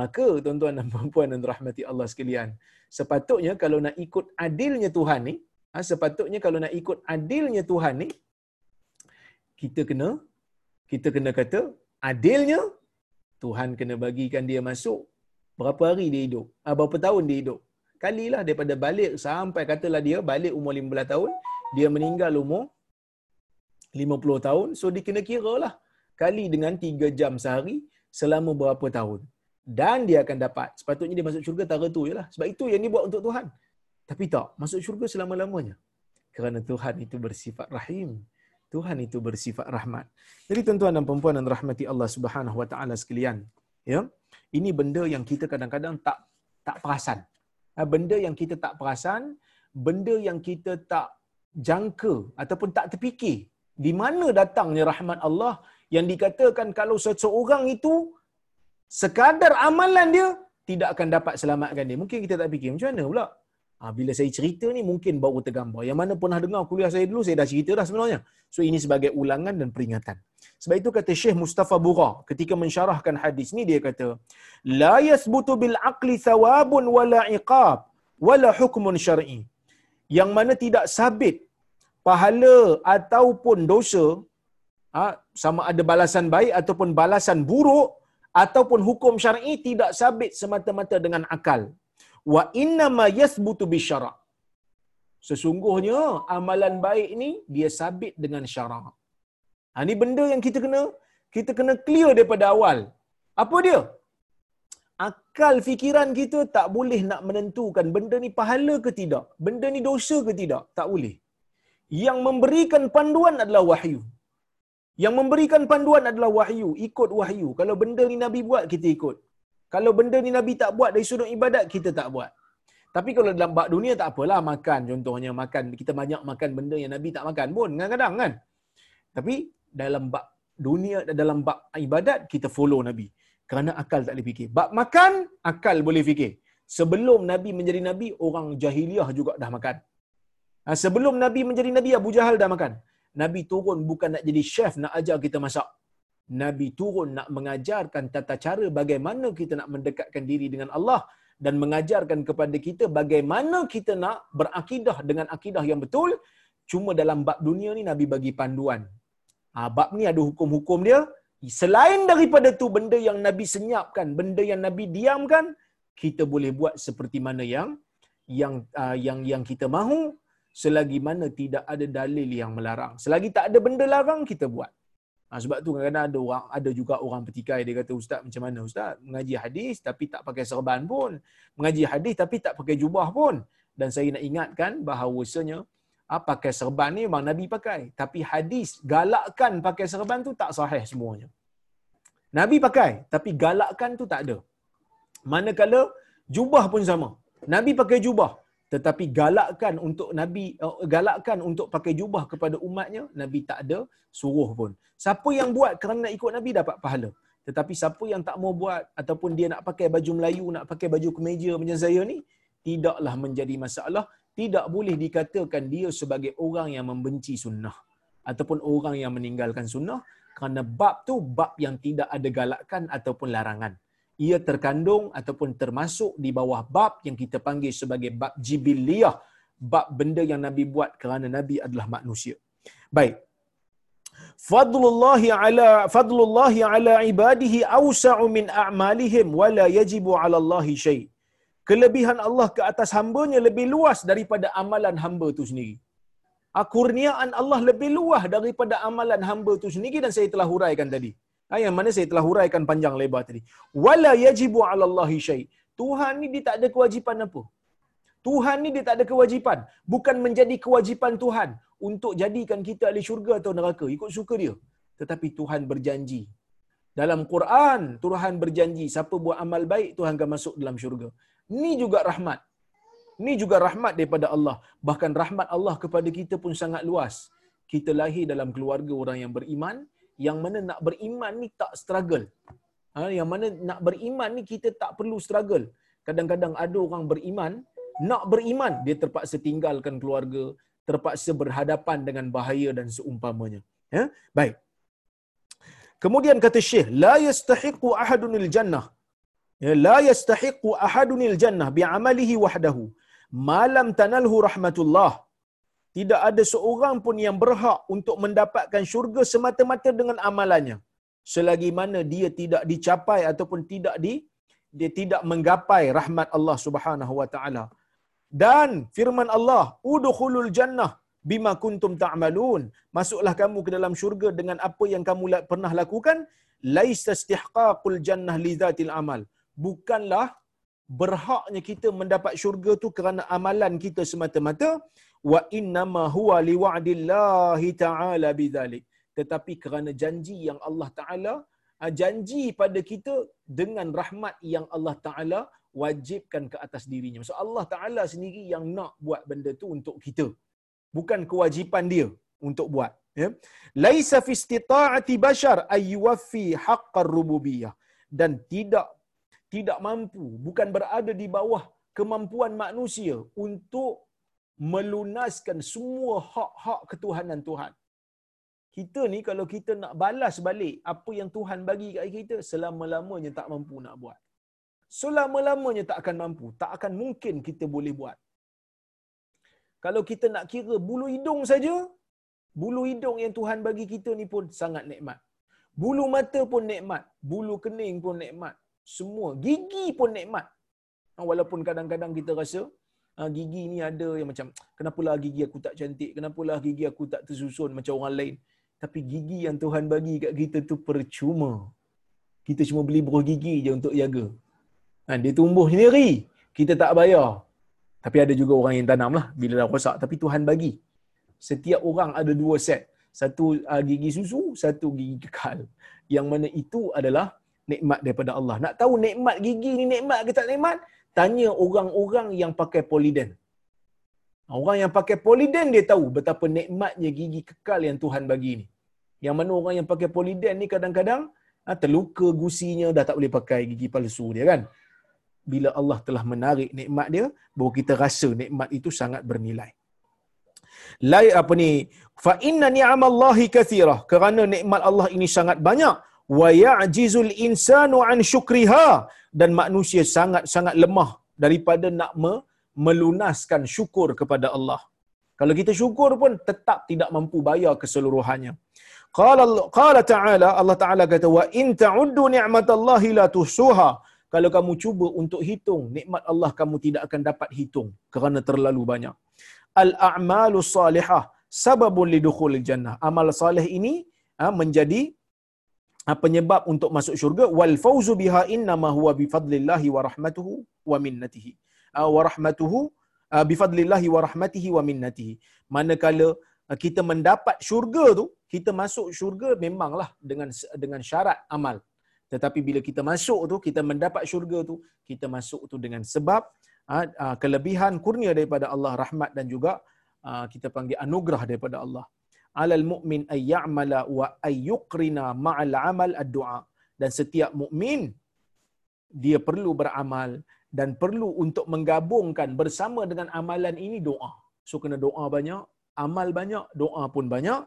Maka, tuan-tuan dan puan-puan dan rahmati Allah sekalian, sepatutnya kalau nak ikut adilnya Tuhan ni, ha, sepatutnya kalau nak ikut adilnya Tuhan ni, kita kena kita kena kata adilnya Tuhan kena bagikan dia masuk berapa hari dia hidup ah, berapa tahun dia hidup kalilah daripada balik sampai katalah dia balik umur 15 tahun dia meninggal umur 50 tahun so dia kena kira lah kali dengan 3 jam sehari selama berapa tahun dan dia akan dapat. Sepatutnya dia masuk syurga tara tu jelah. Sebab itu yang dia buat untuk Tuhan. Tapi tak, masuk syurga selama-lamanya. Kerana Tuhan itu bersifat rahim. Tuhan itu bersifat rahmat. Jadi tuan-tuan dan puan dan rahmati Allah Subhanahu Wa Taala sekalian, ya. Ini benda yang kita kadang-kadang tak tak perasan. Ha, benda yang kita tak perasan, benda yang kita tak jangka ataupun tak terfikir di mana datangnya rahmat Allah yang dikatakan kalau seseorang itu sekadar amalan dia tidak akan dapat selamatkan dia. Mungkin kita tak fikir macam mana pula? Ha, bila saya cerita ni mungkin baru tergambar. Yang mana pernah dengar kuliah saya dulu, saya dah cerita dah sebenarnya. So ini sebagai ulangan dan peringatan. Sebab itu kata Syekh Mustafa Bura ketika mensyarahkan hadis ni dia kata la yasbutu bil aqli thawabun wala iqab wala hukmun syar'i. Yang mana tidak sabit pahala ataupun dosa ha, sama ada balasan baik ataupun balasan buruk ataupun hukum syar'i tidak sabit semata-mata dengan akal. Wa inna ma yathbutu bi syara'. Sesungguhnya amalan baik ni dia sabit dengan syarak. Ha, ini benda yang kita kena kita kena clear daripada awal. Apa dia? Akal fikiran kita tak boleh nak menentukan benda ni pahala ke tidak. Benda ni dosa ke tidak. Tak boleh. Yang memberikan panduan adalah wahyu. Yang memberikan panduan adalah wahyu. Ikut wahyu. Kalau benda ni Nabi buat, kita ikut. Kalau benda ni Nabi tak buat dari sudut ibadat, kita tak buat. Tapi kalau dalam bak dunia tak apalah makan. Contohnya makan, kita banyak makan benda yang Nabi tak makan pun kadang-kadang kan. Tapi dalam bak dunia, dalam bak ibadat, kita follow Nabi. Kerana akal tak boleh fikir. Bak makan, akal boleh fikir. Sebelum Nabi menjadi Nabi, orang jahiliah juga dah makan. Ha, sebelum Nabi menjadi Nabi, Abu Jahal dah makan. Nabi turun bukan nak jadi chef, nak ajar kita masak. Nabi turun nak mengajarkan tata cara bagaimana kita nak mendekatkan diri dengan Allah dan mengajarkan kepada kita bagaimana kita nak berakidah dengan akidah yang betul. Cuma dalam bab dunia ni Nabi bagi panduan. Ha, bab ni ada hukum-hukum dia. Selain daripada tu benda yang Nabi senyapkan, benda yang Nabi diamkan, kita boleh buat seperti mana yang yang uh, yang yang kita mahu selagi mana tidak ada dalil yang melarang. Selagi tak ada benda larang kita buat. Ha, sebab tu kadang-kadang ada orang ada juga orang petikai dia kata ustaz macam mana ustaz mengaji hadis tapi tak pakai serban pun. Mengaji hadis tapi tak pakai jubah pun. Dan saya nak ingatkan bahawasanya ha, pakai serban ni memang Nabi pakai. Tapi hadis galakkan pakai serban tu tak sahih semuanya. Nabi pakai tapi galakkan tu tak ada. Manakala jubah pun sama. Nabi pakai jubah tetapi galakkan untuk nabi uh, galakkan untuk pakai jubah kepada umatnya nabi tak ada suruh pun. Siapa yang buat kerana ikut nabi dapat pahala. Tetapi siapa yang tak mau buat ataupun dia nak pakai baju Melayu nak pakai baju kemeja macam saya ni tidaklah menjadi masalah. Tidak boleh dikatakan dia sebagai orang yang membenci sunnah ataupun orang yang meninggalkan sunnah kerana bab tu bab yang tidak ada galakkan ataupun larangan ia terkandung ataupun termasuk di bawah bab yang kita panggil sebagai bab jibiliyah, bab benda yang Nabi buat kerana Nabi adalah manusia. Baik. Fadlullahi ala fadlullahi ala ibadihi awsa'u min a'malihim wa la yajibu 'ala Allahi syai. Kelebihan Allah ke atas hamba-Nya lebih luas daripada amalan hamba itu sendiri. Kurniaan Allah lebih luas daripada amalan hamba itu sendiri dan saya telah huraikan tadi. Ha, yang mana saya telah huraikan panjang lebar tadi. Wala yajibu 'ala Allahi syai. Tuhan ni dia tak ada kewajipan apa. Tuhan ni dia tak ada kewajipan. Bukan menjadi kewajipan Tuhan untuk jadikan kita ahli syurga atau neraka. Ikut suka dia. Tetapi Tuhan berjanji. Dalam Quran, Tuhan berjanji siapa buat amal baik, Tuhan akan masuk dalam syurga. Ini juga rahmat. Ini juga rahmat daripada Allah. Bahkan rahmat Allah kepada kita pun sangat luas. Kita lahir dalam keluarga orang yang beriman, yang mana nak beriman ni tak struggle. Ha, yang mana nak beriman ni kita tak perlu struggle. Kadang-kadang ada orang beriman, nak beriman, dia terpaksa tinggalkan keluarga, terpaksa berhadapan dengan bahaya dan seumpamanya. Ya? Baik. Kemudian kata Syekh, la yastahiqu ahadunil jannah. Ya, la yastahiqu ahadunil jannah bi'amalihi wahdahu. Malam tanalhu rahmatullah tidak ada seorang pun yang berhak untuk mendapatkan syurga semata-mata dengan amalannya. Selagi mana dia tidak dicapai ataupun tidak di dia tidak menggapai rahmat Allah Subhanahu wa taala. Dan firman Allah udkhulul jannah bima kuntum ta'malun. Masuklah kamu ke dalam syurga dengan apa yang kamu pernah lakukan. Laisa istihqaqul jannah li dzatil amal. Bukanlah berhaknya kita mendapat syurga tu kerana amalan kita semata-mata wa innama huwa liwa'dillahi ta'ala bidzalik tetapi kerana janji yang Allah Taala ah, janji pada kita dengan rahmat yang Allah Taala wajibkan ke atas dirinya. Maksud Allah Taala sendiri yang nak buat benda tu untuk kita. Bukan kewajipan dia untuk buat, ya. Laisa fi istita'ati bashar ay yuwaffi haqqar rububiyah dan tidak tidak mampu, bukan berada di bawah kemampuan manusia untuk melunaskan semua hak-hak ketuhanan Tuhan. Kita ni kalau kita nak balas balik apa yang Tuhan bagi kat kita, selama-lamanya tak mampu nak buat. Selama-lamanya tak akan mampu, tak akan mungkin kita boleh buat. Kalau kita nak kira bulu hidung saja, bulu hidung yang Tuhan bagi kita ni pun sangat nikmat. Bulu mata pun nikmat, bulu kening pun nikmat, semua gigi pun nikmat. Walaupun kadang-kadang kita rasa ha, gigi ni ada yang macam kenapalah gigi aku tak cantik, kenapalah gigi aku tak tersusun macam orang lain. Tapi gigi yang Tuhan bagi kat kita tu percuma. Kita cuma beli buah gigi je untuk jaga. Ha, dia tumbuh sendiri. Kita tak bayar. Tapi ada juga orang yang tanam lah bila dah rosak. Tapi Tuhan bagi. Setiap orang ada dua set. Satu uh, gigi susu, satu gigi kekal. Yang mana itu adalah nikmat daripada Allah. Nak tahu nikmat gigi ni nikmat ke tak nikmat? Tanya orang-orang yang pakai poliden. Orang yang pakai poliden dia tahu betapa nikmatnya gigi kekal yang Tuhan bagi ni. Yang mana orang yang pakai poliden ni kadang-kadang ha, terluka gusinya dah tak boleh pakai gigi palsu dia kan. Bila Allah telah menarik nikmat dia, baru kita rasa nikmat itu sangat bernilai. Lai apa ni? Fa inna ni'amallahi kathirah. Kerana nikmat Allah ini sangat banyak. Wa ya'jizul insanu an syukriha. Dan manusia sangat-sangat lemah daripada nak melunaskan syukur kepada Allah. Kalau kita syukur pun tetap tidak mampu bayar keseluruhannya. Qala qala ta'ala Allah Ta'ala kata wa in ta'uddu ni'matallahi la tuhsuha. Kalau kamu cuba untuk hitung nikmat Allah kamu tidak akan dapat hitung kerana terlalu banyak. Al a'malu salihah sababun lidukhul jannah. Amal salih ini ha, menjadi penyebab untuk masuk syurga wal fauzu biha inna ma huwa bi fadlillahi wa rahmatuhu wa minnatihi. Ha, wa rahmatuhu bi fadlillahi wa rahmatihi wa minnatihi. Manakala kita mendapat syurga tu kita masuk syurga memanglah dengan dengan syarat amal. Tetapi bila kita masuk tu, kita mendapat syurga tu, kita masuk tu dengan sebab kelebihan kurnia daripada Allah, rahmat dan juga kita panggil anugerah daripada Allah. Alal mu'min ay ya'mala wa ay yuqrina ma'al amal ad-du'a. Dan setiap mukmin dia perlu beramal dan perlu untuk menggabungkan bersama dengan amalan ini doa. So kena doa banyak, amal banyak, doa pun banyak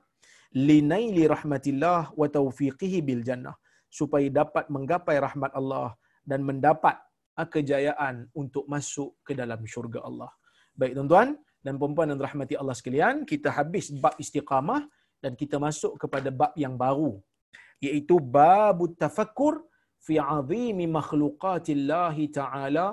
linaili rahmatillah wa taufiqihi bil jannah supaya dapat menggapai rahmat Allah dan mendapat kejayaan untuk masuk ke dalam syurga Allah. Baik tuan-tuan dan puan-puan yang rahmati Allah sekalian, kita habis bab istiqamah dan kita masuk kepada bab yang baru iaitu bab tafakkur fi azimi makhluqatillahi ta'ala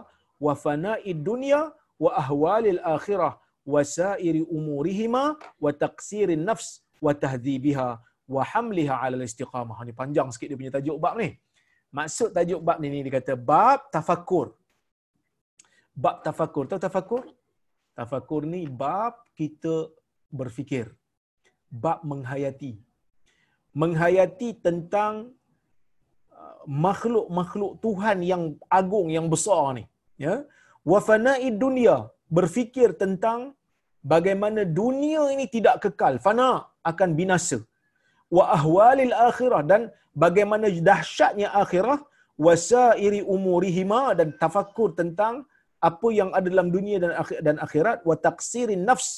wa fana'id dunya wa ahwalil akhirah wa sairi umurihima wa taqsirin nafs wa tahdhibiha wa hamliha ala istiqamah. Ni panjang sikit dia punya tajuk bab ni. Maksud tajuk bab ni ni dia kata bab tafakur. Bab tafakur. Tahu tafakur? Tafakur ni bab kita berfikir. Bab menghayati. Menghayati tentang uh, makhluk-makhluk Tuhan yang agung yang besar ni, ya. Wa fana'id dunya, berfikir tentang bagaimana dunia ini tidak kekal, fana akan binasa. Wa ahwalil akhirah dan bagaimana dahsyatnya akhirah wasairi umurihima dan tafakkur tentang apa yang ada dalam dunia dan akhirat wa taqsirin nafs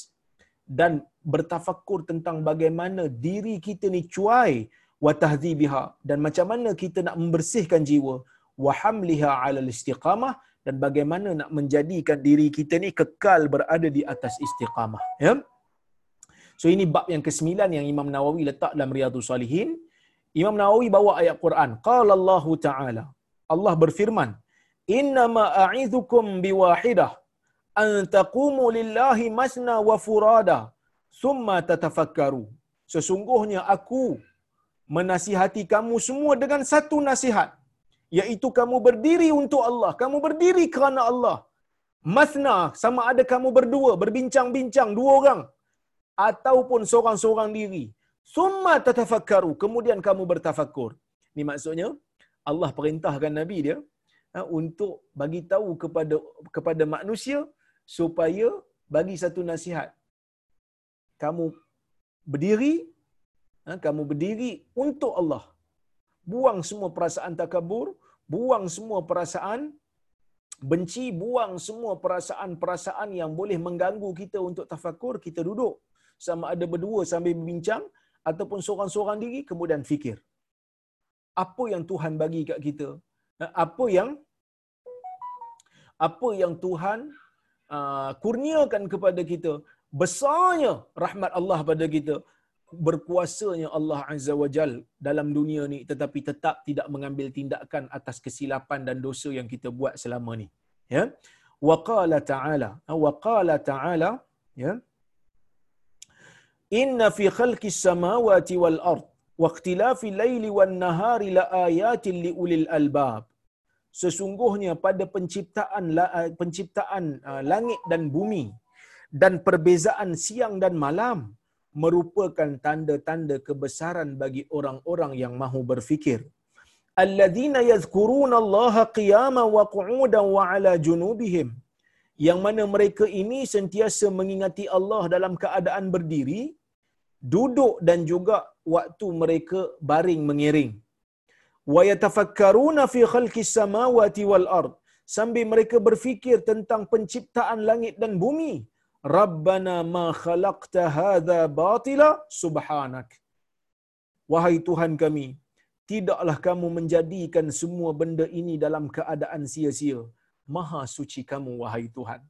dan bertafakkur tentang bagaimana diri kita ni cuai wa tahdhibiha dan macam mana kita nak membersihkan jiwa wa hamliha ala istiqamah dan bagaimana nak menjadikan diri kita ni kekal berada di atas istiqamah ya? So ini bab yang ke-9 yang Imam Nawawi letak dalam Riyadhus Salihin. Imam Nawawi bawa ayat Quran. Qala Allah taala. Allah berfirman innama a'idzukum biwahidah an taqumu lillahi masna wa furada thumma tatafakkaru sesungguhnya aku menasihati kamu semua dengan satu nasihat iaitu kamu berdiri untuk Allah, kamu berdiri kerana Allah. Masna sama ada kamu berdua berbincang-bincang dua orang ataupun seorang-seorang diri. Summa tatafakkaru, kemudian kamu bertafakur. Ini maksudnya Allah perintahkan Nabi dia untuk bagi tahu kepada kepada manusia supaya bagi satu nasihat. Kamu berdiri, ha, kamu berdiri untuk Allah. Buang semua perasaan takabur, buang semua perasaan benci, buang semua perasaan-perasaan yang boleh mengganggu kita untuk tafakur, kita duduk sama ada berdua sambil berbincang ataupun seorang-seorang diri kemudian fikir. Apa yang Tuhan bagi kat kita? Ha, apa yang apa yang Tuhan uh, kurniakan kepada kita? Besarnya rahmat Allah pada kita berkuasanya Allah Azza wa Jal dalam dunia ni tetapi tetap tidak mengambil tindakan atas kesilapan dan dosa yang kita buat selama ni. Ya? Wa qala ta'ala wa qala ta'ala ya? Inna fi khalqis samawati wal ard wa ikhtilafil laili wan nahari la sesungguhnya pada penciptaan penciptaan uh, langit dan bumi dan perbezaan siang dan malam merupakan tanda-tanda kebesaran bagi orang-orang yang mahu berfikir. Alladzina yadhkuruna Allah qiyaman wa qu'udan wa 'ala junubihim. Yang mana mereka ini sentiasa mengingati Allah dalam keadaan berdiri, duduk dan juga waktu mereka baring mengiring. Wa yatafakkaruna fi khalqis samawati wal ard. Sambil mereka berfikir tentang penciptaan langit dan bumi, Rabbana ma khalaqta hadha batila subhanak. Wahai Tuhan kami, tidaklah kamu menjadikan semua benda ini dalam keadaan sia-sia. Maha suci kamu, wahai Tuhan.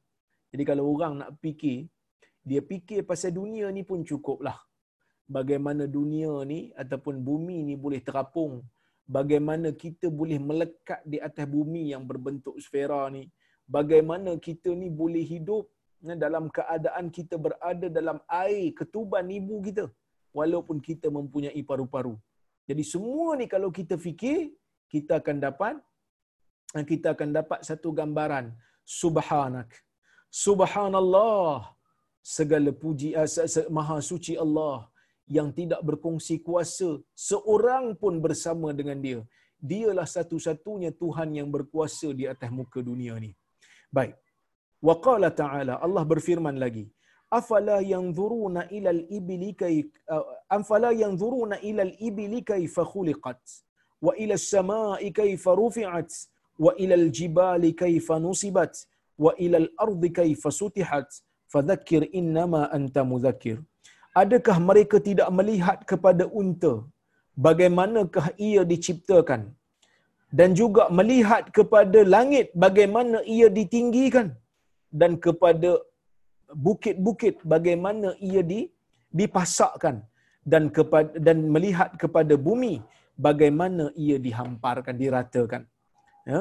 Jadi kalau orang nak fikir, dia fikir pasal dunia ni pun cukuplah. Bagaimana dunia ni ataupun bumi ni boleh terapung. Bagaimana kita boleh melekat di atas bumi yang berbentuk sfera ni. Bagaimana kita ni boleh hidup dalam keadaan kita berada dalam air ketuban ibu kita walaupun kita mempunyai paru-paru. Jadi semua ni kalau kita fikir kita akan dapat kita akan dapat satu gambaran subhanak. Subhanallah segala puji uh, maha suci Allah yang tidak berkongsi kuasa seorang pun bersama dengan dia. Dialah satu-satunya Tuhan yang berkuasa di atas muka dunia ni. Baik. Wa qala ta'ala Allah berfirman lagi afala yanzuruna ila al-ibli kay uh, afala yanzuruna ila al-ibli kayfa khuliqat wa ila as-sama'i kayfa rufi'at wa ila al-jibali kayfa nusibat wa ila al-ardi kayfa sutihat fadhakkir innama anta mudhakkir adakah mereka tidak melihat kepada unta? Bagaimanakah ia diciptakan? Dan juga melihat kepada langit bagaimana ia ditinggikan? Dan kepada bukit-bukit bagaimana ia di dipasakkan? Dan kepada dan melihat kepada bumi bagaimana ia dihamparkan diratakan? Ya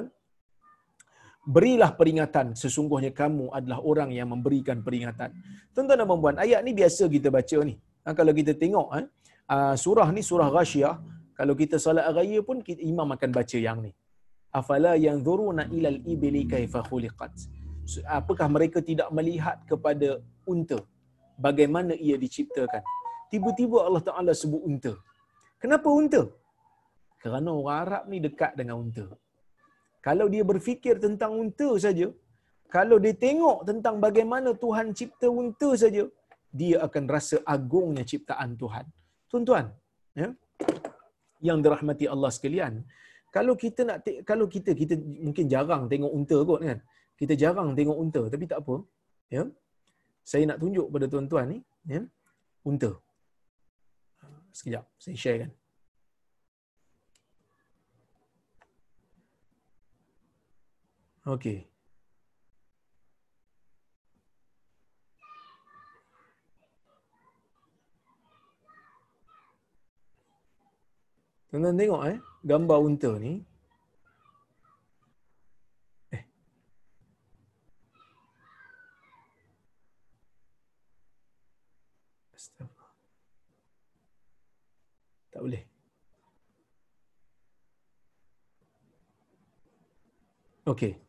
berilah peringatan. Sesungguhnya kamu adalah orang yang memberikan peringatan. Tuan-tuan dan puan ayat ni biasa kita baca ni. Ha, kalau kita tengok ha, surah ni surah ghasyiyah kalau kita solat raya pun kita, imam akan baca yang ni. Afala yanzuruna ilal ibli kaifa khuliqat? Apakah mereka tidak melihat kepada unta? Bagaimana ia diciptakan? Tiba-tiba Allah Taala sebut unta. Kenapa unta? Kerana orang Arab ni dekat dengan unta kalau dia berfikir tentang unta saja kalau dia tengok tentang bagaimana Tuhan cipta unta saja dia akan rasa agungnya ciptaan Tuhan. Tuan-tuan ya? Yang dirahmati Allah sekalian kalau kita nak kalau kita kita mungkin jarang tengok unta kot kan? Kita jarang tengok unta tapi tak apa ya? Saya nak tunjuk pada tuan-tuan ni ya? Unta. Sekejap saya share kan okey Tuan-tuan tengok eh gambar unta ni Tak boleh. Okey.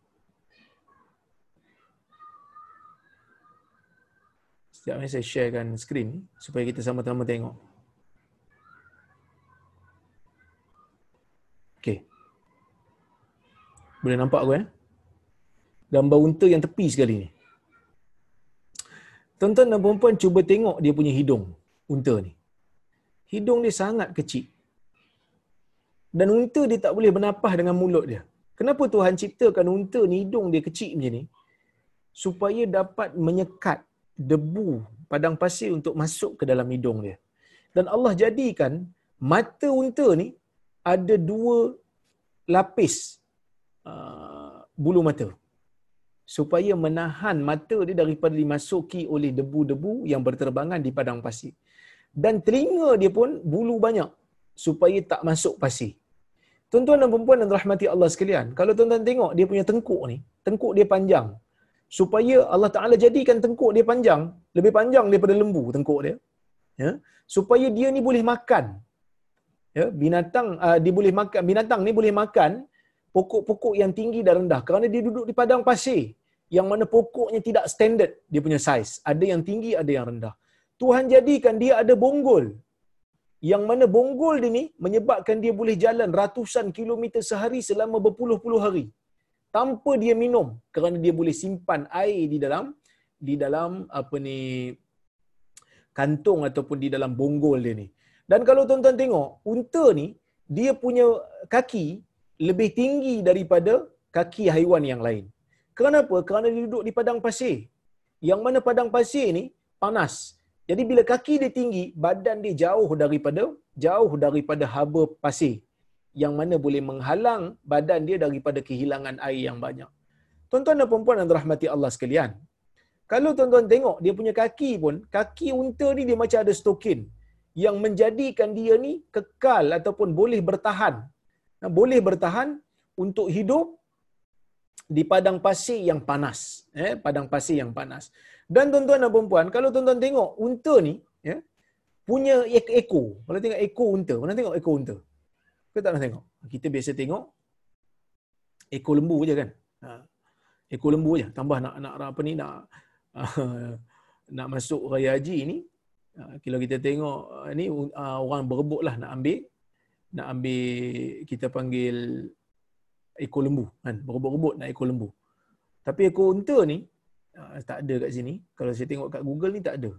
Sekejap saya sharekan skrin supaya kita sama-sama tengok. Okey. Boleh nampak aku eh? Gambar unta yang tepi sekali ni. Tuan-tuan dan puan cuba tengok dia punya hidung unta ni. Hidung dia sangat kecil. Dan unta dia tak boleh bernafas dengan mulut dia. Kenapa Tuhan ciptakan unta ni hidung dia kecil macam ni? Supaya dapat menyekat debu padang pasir untuk masuk ke dalam hidung dia. Dan Allah jadikan mata unta ni ada dua lapis uh, bulu mata supaya menahan mata dia daripada dimasuki oleh debu-debu yang berterbangan di padang pasir. Dan telinga dia pun bulu banyak supaya tak masuk pasir. Tuan-tuan dan puan dan rahmati Allah sekalian, kalau tuan-tuan tengok dia punya tengkuk ni, tengkuk dia panjang. Supaya Allah Taala jadikan tengkuk dia panjang, lebih panjang daripada lembu tengkuk dia. Ya, supaya dia ni boleh makan. Ya, binatang uh, dia boleh makan, binatang ni boleh makan pokok-pokok yang tinggi dan rendah kerana dia duduk di padang pasir yang mana pokoknya tidak standard dia punya saiz. Ada yang tinggi, ada yang rendah. Tuhan jadikan dia ada bonggol. Yang mana bonggol dia ni menyebabkan dia boleh jalan ratusan kilometer sehari selama berpuluh-puluh hari. Tanpa dia minum kerana dia boleh simpan air di dalam di dalam apa ni kantung ataupun di dalam bonggol dia ni. Dan kalau tuan-tuan tengok, unta ni dia punya kaki lebih tinggi daripada kaki haiwan yang lain. Kenapa? Kerana dia duduk di padang pasir. Yang mana padang pasir ni panas. Jadi bila kaki dia tinggi, badan dia jauh daripada jauh daripada haba pasir. Yang mana boleh menghalang badan dia daripada kehilangan air yang banyak. Tuan-tuan dan puan-puan yang dirahmati Allah sekalian. Kalau tuan-tuan tengok dia punya kaki pun, kaki unta ni dia macam ada stokin yang menjadikan dia ni kekal ataupun boleh bertahan boleh bertahan untuk hidup di padang pasir yang panas. Eh, padang pasir yang panas. Dan tuan-tuan dan puan kalau tuan-tuan tengok unta ni, ya, punya ekor. Kalau tengok ekor unta, mana tengok ekor unta? Kita tak nak tengok. Kita biasa tengok ekor lembu je kan. Ha. Ekor lembu je. Tambah nak nak apa ni nak nak masuk raya haji ni. Ha, kalau kita tengok ni uh, orang berebut lah nak ambil nak ambil kita panggil ekor lembu kan berebut-rebut nak ekor lembu tapi ekor unta ni uh, tak ada kat sini kalau saya tengok kat Google ni tak ada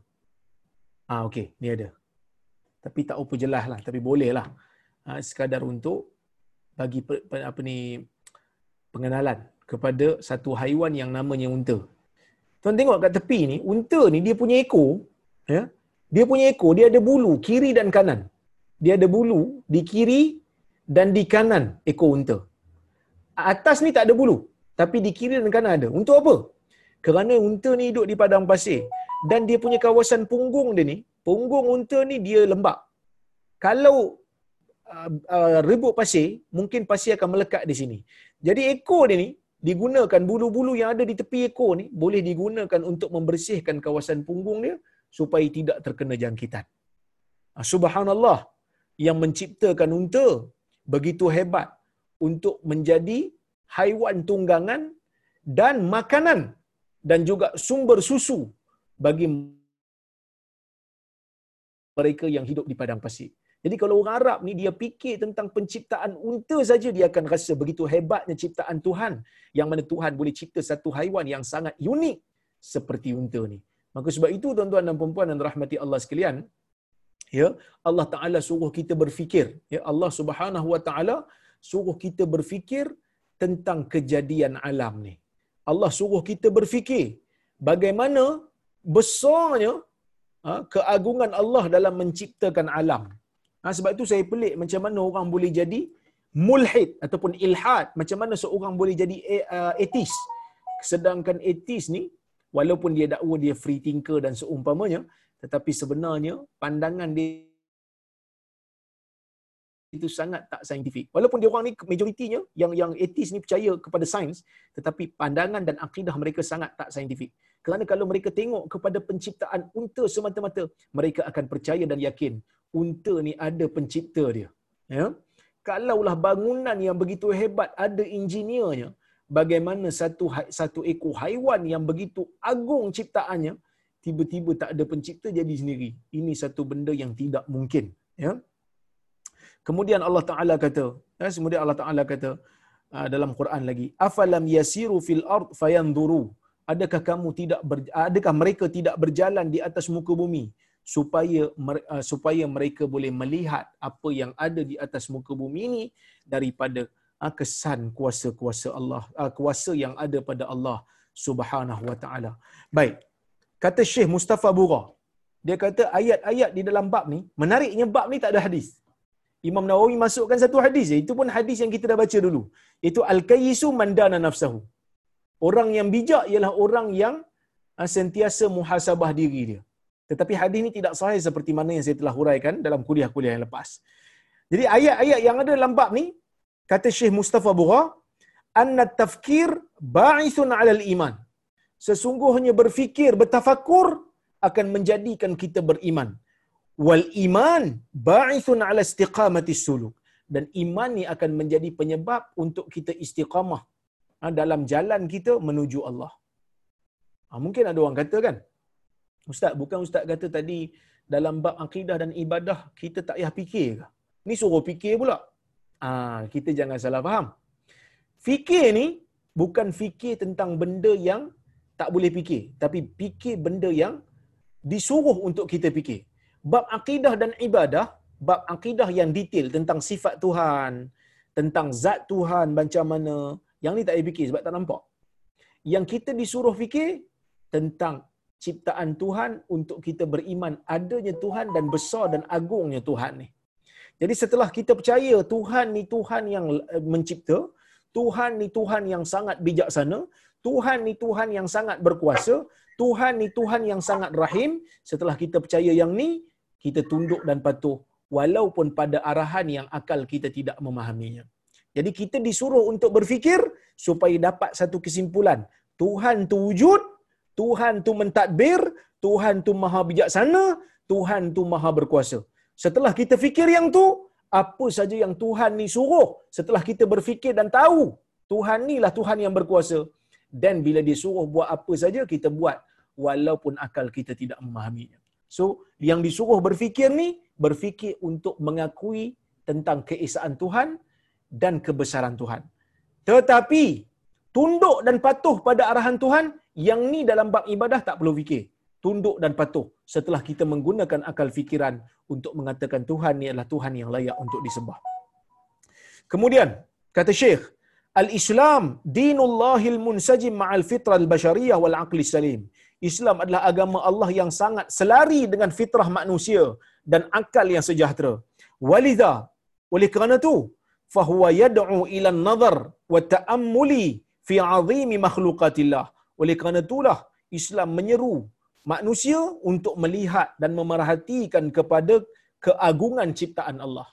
ah okey ni ada tapi tak apa jelas lah tapi boleh lah uh, sekadar untuk bagi apa ni pengenalan kepada satu haiwan yang namanya unta tuan tengok kat tepi ni unta ni dia punya ekor ya dia punya ekor dia ada bulu kiri dan kanan dia ada bulu di kiri dan di kanan ekor unta. Atas ni tak ada bulu, tapi di kiri dan kanan ada. Untuk apa? Kerana unta ni hidup di padang pasir dan dia punya kawasan punggung dia ni, punggung unta ni dia lembap. Kalau uh, uh, rebut pasir, mungkin pasir akan melekat di sini. Jadi ekor dia ni digunakan bulu-bulu yang ada di tepi ekor ni boleh digunakan untuk membersihkan kawasan punggung dia supaya tidak terkena jangkitan. Ah, subhanallah yang menciptakan unta begitu hebat untuk menjadi haiwan tunggangan dan makanan dan juga sumber susu bagi mereka yang hidup di padang pasir. Jadi kalau orang Arab ni dia fikir tentang penciptaan unta saja dia akan rasa begitu hebatnya ciptaan Tuhan. Yang mana Tuhan boleh cipta satu haiwan yang sangat unik seperti unta ni. Maka sebab itu tuan-tuan dan puan-puan dan rahmati Allah sekalian, ya Allah Taala suruh kita berfikir. Ya Allah Subhanahu Wa Taala suruh kita berfikir tentang kejadian alam ni. Allah suruh kita berfikir bagaimana besarnya ha, keagungan Allah dalam menciptakan alam ha, sebab itu saya pelik macam mana orang boleh jadi mulhid ataupun ilhad. Macam mana seorang boleh jadi uh, etis sedangkan etis ni walaupun dia dakwa dia free thinker dan seumpamanya tetapi sebenarnya pandangan dia itu sangat tak saintifik. Walaupun dia orang ni majoritinya yang yang etis ni percaya kepada sains, tetapi pandangan dan akidah mereka sangat tak saintifik. Kerana kalau mereka tengok kepada penciptaan unta semata-mata, mereka akan percaya dan yakin unta ni ada pencipta dia. Ya. Kalaulah bangunan yang begitu hebat ada engineernya, bagaimana satu satu ekor haiwan yang begitu agung ciptaannya tiba-tiba tak ada pencipta jadi sendiri. Ini satu benda yang tidak mungkin, ya. Kemudian Allah Taala kata, ya, kemudian Allah Taala kata uh, dalam Quran lagi, afalam yasiru fil ard fayanzuru. Adakah kamu tidak ber, adakah mereka tidak berjalan di atas muka bumi supaya uh, supaya mereka boleh melihat apa yang ada di atas muka bumi ini daripada uh, kesan kuasa-kuasa Allah, kuasa yang ada pada Allah Subhanahu wa taala. Baik. Kata Syekh Mustafa Bura, dia kata ayat-ayat di dalam bab ni, menariknya bab ni tak ada hadis. Imam Nawawi masukkan satu hadis, itu pun hadis yang kita dah baca dulu. Itu al-kayyisu mandana nafsahu. Orang yang bijak ialah orang yang sentiasa muhasabah diri dia. Tetapi hadis ini tidak sahih seperti mana yang saya telah huraikan dalam kuliah-kuliah yang lepas. Jadi ayat-ayat yang ada dalam bab ni kata Syekh Mustafa Bura, anna tafkir ba'ithun 'ala al-iman. Sesungguhnya berfikir, bertafakur akan menjadikan kita beriman. Wal iman ba'ithun 'ala istiqamati suluk. Dan iman ni akan menjadi penyebab untuk kita istiqamah ha, dalam jalan kita menuju Allah. Ha, mungkin ada orang kata kan, Ustaz, bukan Ustaz kata tadi dalam bab akidah dan ibadah kita tak payah fikir ke? Ni suruh fikir pula. Ah, kita jangan salah faham. Fikir ni bukan fikir tentang benda yang tak boleh fikir, tapi fikir benda yang disuruh untuk kita fikir. Bab akidah dan ibadah, bab akidah yang detail tentang sifat Tuhan, tentang zat Tuhan macam mana, yang ni tak payah fikir sebab tak nampak. Yang kita disuruh fikir tentang ciptaan Tuhan untuk kita beriman adanya Tuhan dan besar dan agungnya Tuhan ni. Jadi setelah kita percaya Tuhan ni Tuhan yang eh, mencipta, Tuhan ni Tuhan yang sangat bijaksana, Tuhan ni Tuhan yang sangat berkuasa, Tuhan ni Tuhan yang sangat rahim, setelah kita percaya yang ni, kita tunduk dan patuh walaupun pada arahan yang akal kita tidak memahaminya. Jadi kita disuruh untuk berfikir supaya dapat satu kesimpulan. Tuhan tu wujud, Tuhan tu mentadbir, Tuhan tu maha bijaksana, Tuhan tu maha berkuasa. Setelah kita fikir yang tu, apa saja yang Tuhan ni suruh, setelah kita berfikir dan tahu Tuhan ni lah Tuhan yang berkuasa, dan bila dia suruh buat apa saja, kita buat walaupun akal kita tidak memahaminya. So, yang disuruh berfikir ni, berfikir untuk mengakui tentang keesaan Tuhan dan kebesaran Tuhan. Tetapi, tunduk dan patuh pada arahan Tuhan, yang ni dalam bab ibadah tak perlu fikir. Tunduk dan patuh setelah kita menggunakan akal fikiran untuk mengatakan Tuhan ni adalah Tuhan yang layak untuk disembah. Kemudian, kata Syekh, Al-Islam dinullahil munsajim ma'al fitrah al-bashariyah wal aqli salim. Islam adalah agama Allah yang sangat selari dengan fitrah manusia dan akal yang sejahtera. Walidha, oleh kerana itu, fahuwa yad'u ila nazar wa ta'ammuli fi 'azimi makhluqatillah. Oleh kerana itulah Islam menyeru manusia untuk melihat dan memerhatikan kepada keagungan ciptaan Allah.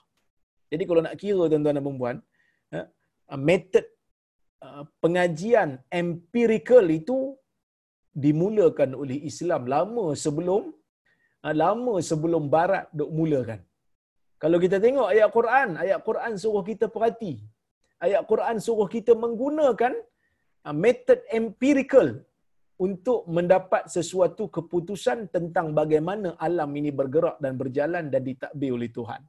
Jadi kalau nak kira tuan-tuan dan puan eh, metod eh, pengajian empirical itu dimulakan oleh Islam lama sebelum eh, lama sebelum barat dok mulakan. Kalau kita tengok ayat Quran, ayat Quran suruh kita perhati. Ayat Quran suruh kita menggunakan uh, metod empirical untuk mendapat sesuatu keputusan tentang bagaimana alam ini bergerak dan berjalan dan ditakbir oleh Tuhan.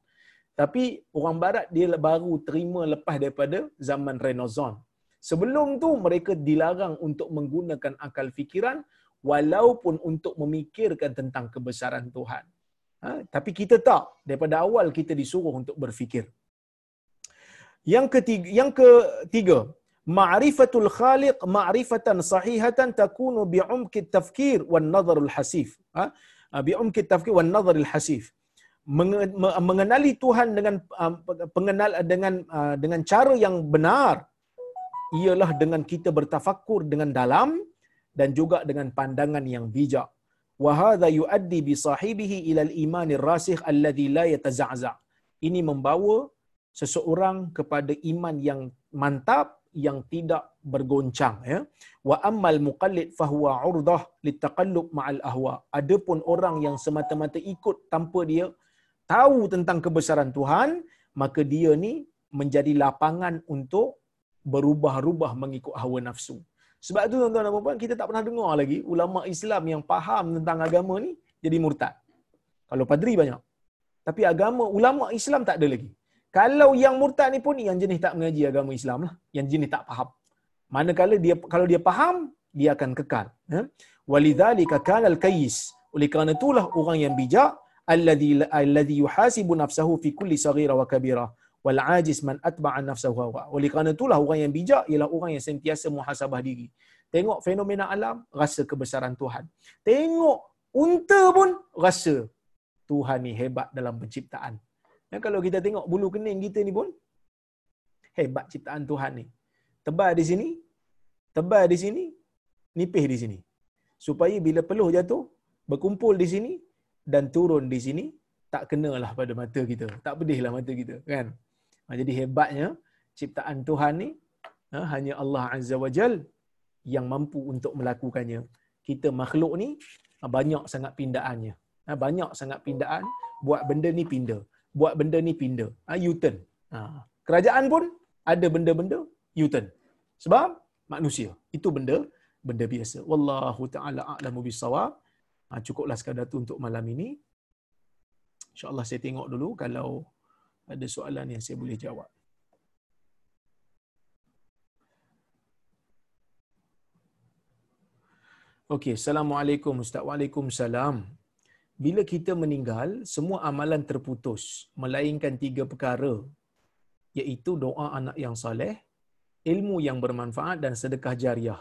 Tapi orang barat dia baru terima lepas daripada zaman Renaissance. Sebelum tu mereka dilarang untuk menggunakan akal fikiran walaupun untuk memikirkan tentang kebesaran Tuhan. Ha? Tapi kita tak. Daripada awal kita disuruh untuk berfikir. Yang ketiga, yang ketiga ma'rifatul khaliq ma'rifatan sahihatan takunu bi'umki tafkir wan nazarul hasif. Ha? ha bi'umki tafkir wan nazarul hasif. Mengenali Tuhan dengan um, pengenal dengan uh, dengan cara yang benar ialah dengan kita bertafakur dengan dalam dan juga dengan pandangan yang bijak. Wahada yuaddi bi sahibihi ila al-iman ar-rasikh alladhi la yatazza'za. Ini membawa seseorang kepada iman yang mantap yang tidak bergoncang ya. Wa ammal muqallid fahuwa urdah litaqallub ma'al ahwa. Adapun orang yang semata-mata ikut tanpa dia tahu tentang kebesaran Tuhan, maka dia ni menjadi lapangan untuk berubah-ubah mengikut hawa nafsu. Sebab tu tuan-tuan dan puan kita tak pernah dengar lagi ulama Islam yang faham tentang agama ni jadi murtad. Kalau padri banyak. Tapi agama ulama Islam tak ada lagi. Kalau yang murtad ni pun yang jenis tak mengaji agama Islam lah, yang jenis tak faham. Manakala dia kalau dia faham, dia akan kekal. Ya? Walidzalika kana al-kayis. Oleh kerana itulah orang yang bijak alladhi alladhi yuhasibu nafsahu fi kulli saghira wa kabira wal ajiz man atba'a nafsahu hawa. Oleh kerana itulah orang yang bijak ialah orang yang sentiasa muhasabah diri. Tengok fenomena alam, rasa kebesaran Tuhan. Tengok unta pun rasa Tuhan ni hebat dalam penciptaan. Dan kalau kita tengok bulu kening kita ni pun hebat ciptaan Tuhan ni. Tebal di sini, tebal di sini, nipis di sini. Supaya bila peluh jatuh, berkumpul di sini dan turun di sini, tak kenalah pada mata kita. Tak pedihlah mata kita. kan? Ha, jadi hebatnya ciptaan Tuhan ni ha, hanya Allah Azza wa Jal yang mampu untuk melakukannya. Kita makhluk ni ha, banyak sangat pindaannya. Banyak sangat pindaan. Buat benda ni pindah. Buat benda ni pindah. U-turn. Kerajaan pun ada benda-benda U-turn. Sebab manusia. Itu benda benda biasa. Wallahu ta'ala a'lamu bisawab. Cukuplah sekadar tu untuk malam ini. InsyaAllah saya tengok dulu kalau ada soalan yang saya boleh jawab. Okey, Assalamualaikum Ustaz. Waalaikumsalam. Bila kita meninggal, semua amalan terputus. Melainkan tiga perkara. Iaitu doa anak yang soleh, ilmu yang bermanfaat dan sedekah jariah.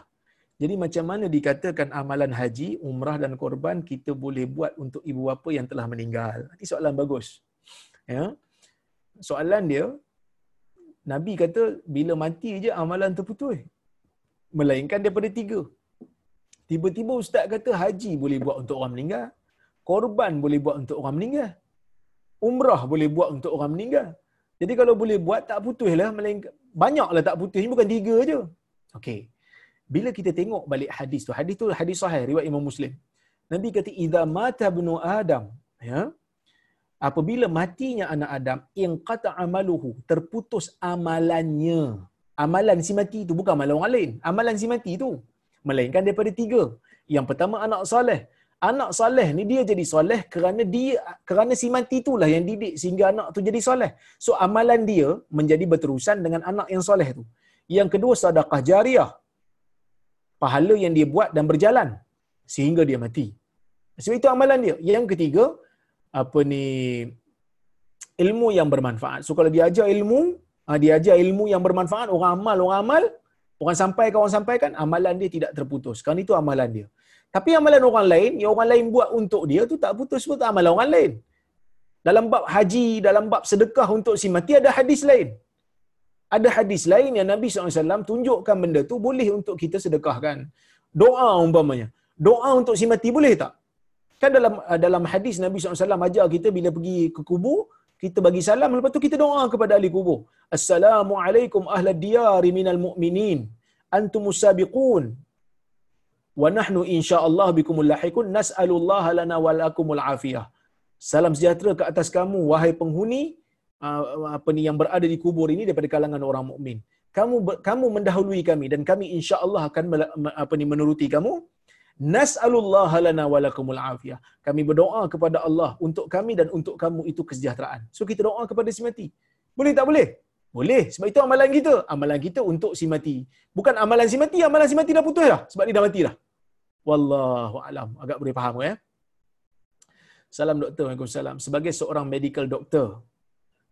Jadi macam mana dikatakan amalan haji, umrah dan korban kita boleh buat untuk ibu bapa yang telah meninggal? Ini soalan bagus. Ya soalan dia Nabi kata bila mati je amalan terputus. Melainkan daripada tiga. Tiba-tiba ustaz kata haji boleh buat untuk orang meninggal. Korban boleh buat untuk orang meninggal. Umrah boleh buat untuk orang meninggal. Jadi kalau boleh buat tak putus lah. Melainkan, banyaklah tak putus. Ini bukan tiga je. Okey. Bila kita tengok balik hadis tu. Hadis tu hadis sahih. Riwayat Imam Muslim. Nabi kata, Iza mata bnu Adam. Ya apabila matinya anak Adam yang kata amaluhu terputus amalannya. Amalan si mati itu bukan amalan orang lain. Amalan si mati itu melainkan daripada tiga. Yang pertama anak soleh. Anak soleh ni dia jadi soleh kerana dia kerana si mati itulah yang didik sehingga anak tu jadi soleh. So amalan dia menjadi berterusan dengan anak yang soleh tu. Yang kedua sedekah jariah. Pahala yang dia buat dan berjalan sehingga dia mati. Sebab itu amalan dia. Yang ketiga apa ni ilmu yang bermanfaat. So kalau dia ajar ilmu, ah, dia ajar ilmu yang bermanfaat, orang amal, orang amal, orang sampai orang sampaikan, amalan dia tidak terputus. Kan itu amalan dia. Tapi amalan orang lain, yang orang lain buat untuk dia tu tak putus pun tak amalan orang lain. Dalam bab haji, dalam bab sedekah untuk si mati ada hadis lain. Ada hadis lain yang Nabi SAW tunjukkan benda tu boleh untuk kita sedekahkan. Doa umpamanya. Doa untuk si mati boleh tak? Kan dalam uh, dalam hadis Nabi SAW ajar kita bila pergi ke kubur, kita bagi salam, lepas tu kita doa kepada ahli kubur. Assalamualaikum ahla diyari minal mu'minin. Antum musabiqun. Wa nahnu insya'Allah bikumul lahikun. Nas'alullaha lana walakumul afiyah. Salam sejahtera ke atas kamu, wahai penghuni uh, apa ni yang berada di kubur ini daripada kalangan orang mukmin. Kamu kamu mendahului kami dan kami insya-Allah akan apa ni menuruti kamu Nas'alullah lana wa lakumul afiyah. Kami berdoa kepada Allah untuk kami dan untuk kamu itu kesejahteraan. So kita doa kepada si mati. Boleh tak boleh? Boleh. Sebab itu amalan kita. Amalan kita untuk si mati. Bukan amalan si mati, amalan si mati dah putus dah. Sebab dia dah mati dah. Wallahu alam. Agak boleh faham ya. Salam doktor. Waalaikumsalam. Sebagai seorang medical doctor,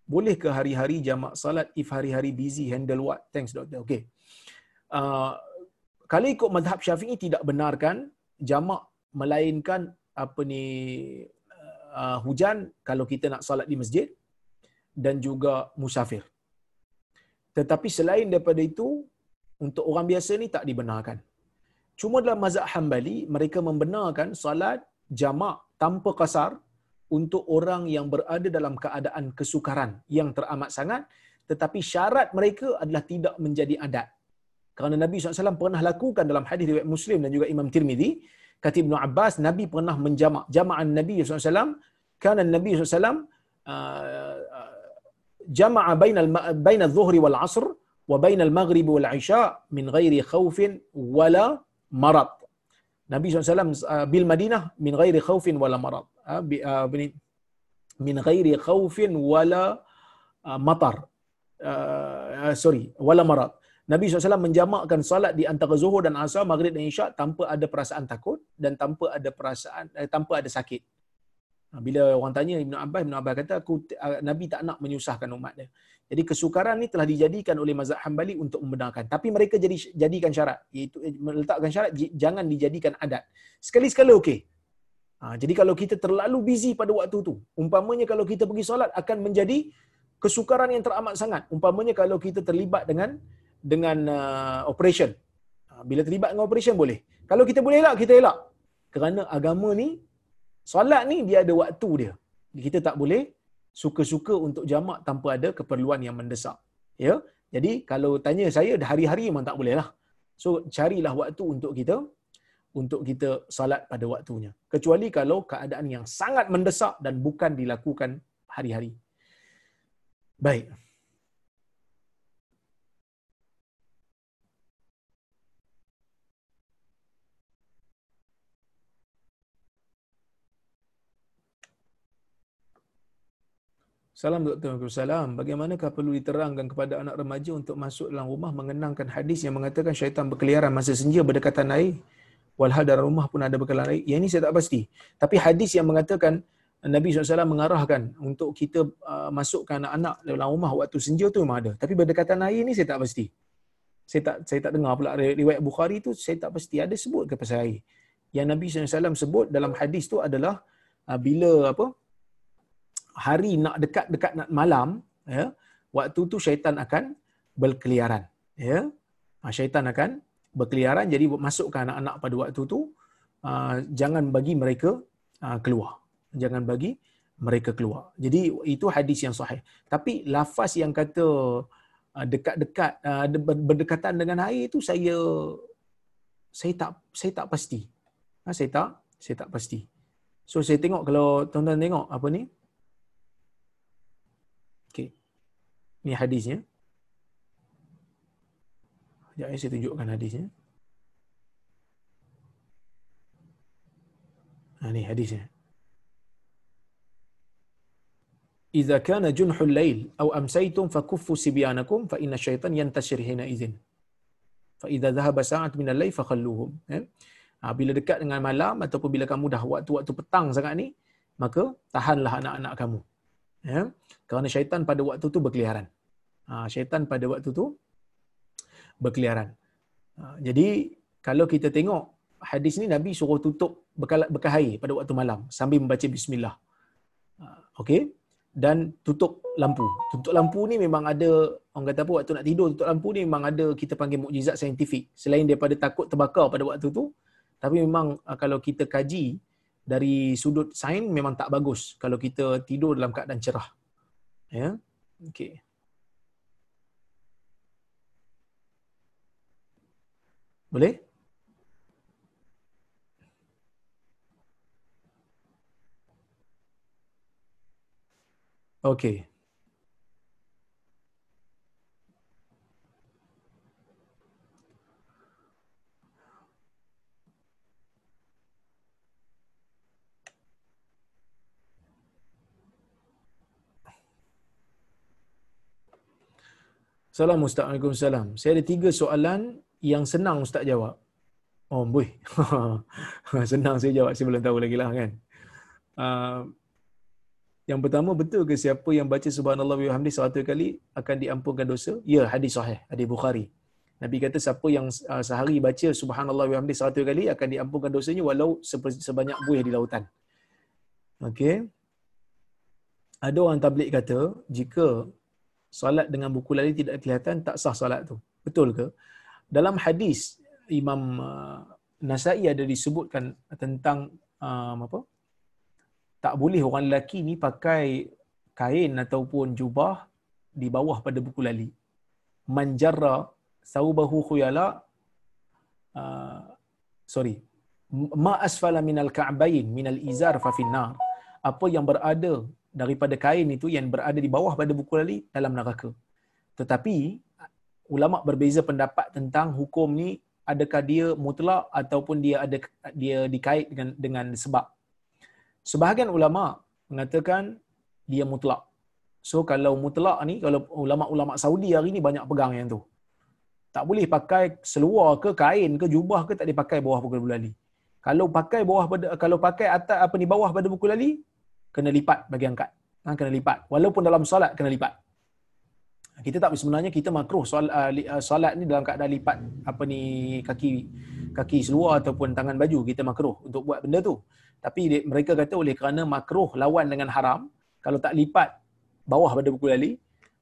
boleh ke hari-hari jamak salat if hari-hari busy handle what? Thanks doktor. Okay. Uh, kalau ikut madhab syafi'i tidak benarkan jamak melainkan apa ni uh, hujan kalau kita nak solat di masjid dan juga musafir. Tetapi selain daripada itu untuk orang biasa ni tak dibenarkan. Cuma dalam mazhab Hambali mereka membenarkan solat jamak tanpa kasar untuk orang yang berada dalam keadaan kesukaran yang teramat sangat tetapi syarat mereka adalah tidak menjadi adat. Kerana Nabi SAW pernah lakukan dalam hadis riwayat Muslim dan juga Imam Tirmizi, kata Ibnu Abbas, Nabi pernah menjamak. Jama'an Nabi SAW, kerana Nabi SAW uh, uh, jama'a baina baina zuhri wal asr wa bainal maghrib wal isya min ghairi khaufin wala marad. Nabi SAW uh, bil Madinah min ghairi khaufin wala marad. Uh, bi, uh, min ghairi khaufin wala uh, matar. Uh, uh, sorry, wala marad. Nabi SAW menjamakkan salat di antara zuhur dan asar, maghrib dan isyak tanpa ada perasaan takut dan tanpa ada perasaan eh, tanpa ada sakit. Ha, bila orang tanya Ibn Abbas, Ibn Abbas kata aku uh, Nabi tak nak menyusahkan umat dia. Jadi kesukaran ni telah dijadikan oleh mazhab Hambali untuk membenarkan. Tapi mereka jadi jadikan syarat, iaitu eh, meletakkan syarat jangan dijadikan adat. Sekali-sekala okey. Ha, jadi kalau kita terlalu busy pada waktu tu, umpamanya kalau kita pergi solat akan menjadi kesukaran yang teramat sangat. Umpamanya kalau kita terlibat dengan dengan uh, operation. Ha, bila terlibat dengan operation boleh. Kalau kita boleh elak, kita elak. Kerana agama ni, solat ni dia ada waktu dia. Kita tak boleh suka-suka untuk jamak tanpa ada keperluan yang mendesak. Ya, Jadi kalau tanya saya, hari-hari memang tak boleh lah. So carilah waktu untuk kita untuk kita salat pada waktunya. Kecuali kalau keadaan yang sangat mendesak dan bukan dilakukan hari-hari. Baik. Salam Dr. Salam. Bagaimanakah perlu diterangkan kepada anak remaja untuk masuk dalam rumah mengenangkan hadis yang mengatakan syaitan berkeliaran masa senja berdekatan air. Walhal dalam rumah pun ada berkeliaran air. Yang ini saya tak pasti. Tapi hadis yang mengatakan Nabi SAW mengarahkan untuk kita uh, masukkan anak-anak dalam rumah waktu senja tu memang ada. Tapi berdekatan air ni saya tak pasti. Saya tak saya tak dengar pula riwayat Bukhari tu saya tak pasti ada sebut ke pasal air. Yang Nabi SAW sebut dalam hadis tu adalah uh, bila apa hari nak dekat-dekat nak malam, ya, waktu tu syaitan akan berkeliaran. Ya. Ha, syaitan akan berkeliaran, jadi masukkan anak-anak pada waktu tu, uh, jangan bagi mereka uh, keluar. Jangan bagi mereka keluar. Jadi itu hadis yang sahih. Tapi lafaz yang kata uh, dekat-dekat, uh, berdekatan dengan air itu saya saya tak saya tak pasti. Ha, saya tak saya tak pasti. So saya tengok kalau tuan-tuan tengok apa ni? Ini hadisnya. Sekejap ya, saya tunjukkan hadisnya. Ha, ini hadisnya. Iza kana junhul lail au amsaytum fakuffu sibyanakum fa inna syaitan yantashir hina idzin. Fa idza dhahaba sa'at min al-lail fakhalluhum. Ya? Ha, bila dekat dengan malam ataupun bila kamu dah waktu-waktu petang sangat ni, maka tahanlah anak-anak kamu. Ya? Kerana syaitan pada waktu tu berkeliaran. Ha, syaitan pada waktu tu berkeliaran. Ha, jadi kalau kita tengok hadis ni Nabi suruh tutup bekal bekal air pada waktu malam sambil membaca bismillah. Ha, okey dan tutup lampu. Tutup lampu ni memang ada orang kata apa waktu nak tidur tutup lampu ni memang ada kita panggil mukjizat saintifik. Selain daripada takut terbakar pada waktu tu, tapi memang kalau kita kaji dari sudut sains memang tak bagus kalau kita tidur dalam keadaan cerah. Ya. Okey. Boleh? Okey. Assalamualaikum salam. Saya ada tiga soalan yang senang ustaz jawab. Oh, boy. senang saya jawab, saya belum tahu lagi lah kan. Uh, yang pertama, betul ke siapa yang baca subhanallah wa bihamdi seratus kali akan diampunkan dosa? Ya, hadis sahih, hadis Bukhari. Nabi kata siapa yang uh, sehari baca subhanallah wa bihamdi seratus kali akan diampunkan dosanya walau sebanyak buih di lautan. Okey. Ada orang tablik kata jika solat dengan buku lali tidak kelihatan tak sah solat tu. Betul ke? Dalam hadis Imam uh, Nasai ada disebutkan tentang um, apa? Tak boleh orang lelaki ni pakai kain ataupun jubah di bawah pada buku lali. Manjarra saubahu khuyala uh, sorry ma asfala minal ka'bain minal izar fa finnar apa yang berada daripada kain itu yang berada di bawah pada buku lali dalam neraka tetapi ulama berbeza pendapat tentang hukum ni adakah dia mutlak ataupun dia ada dia dikait dengan dengan sebab. Sebahagian ulama mengatakan dia mutlak. So kalau mutlak ni kalau ulama-ulama Saudi hari ni banyak pegang yang tu. Tak boleh pakai seluar ke kain ke jubah ke tak dipakai bawah pukul bulali. Kalau pakai bawah kalau pakai atas apa ni bawah pada buku lali kena lipat bagi angkat. Ha, kena lipat. Walaupun dalam solat kena lipat. Kita tak sebenarnya kita makruh solat, uh, solat ni dalam keadaan lipat apa ni kaki kaki seluar ataupun tangan baju kita makruh untuk buat benda tu. Tapi mereka kata oleh kerana makruh lawan dengan haram kalau tak lipat bawah pada buku lali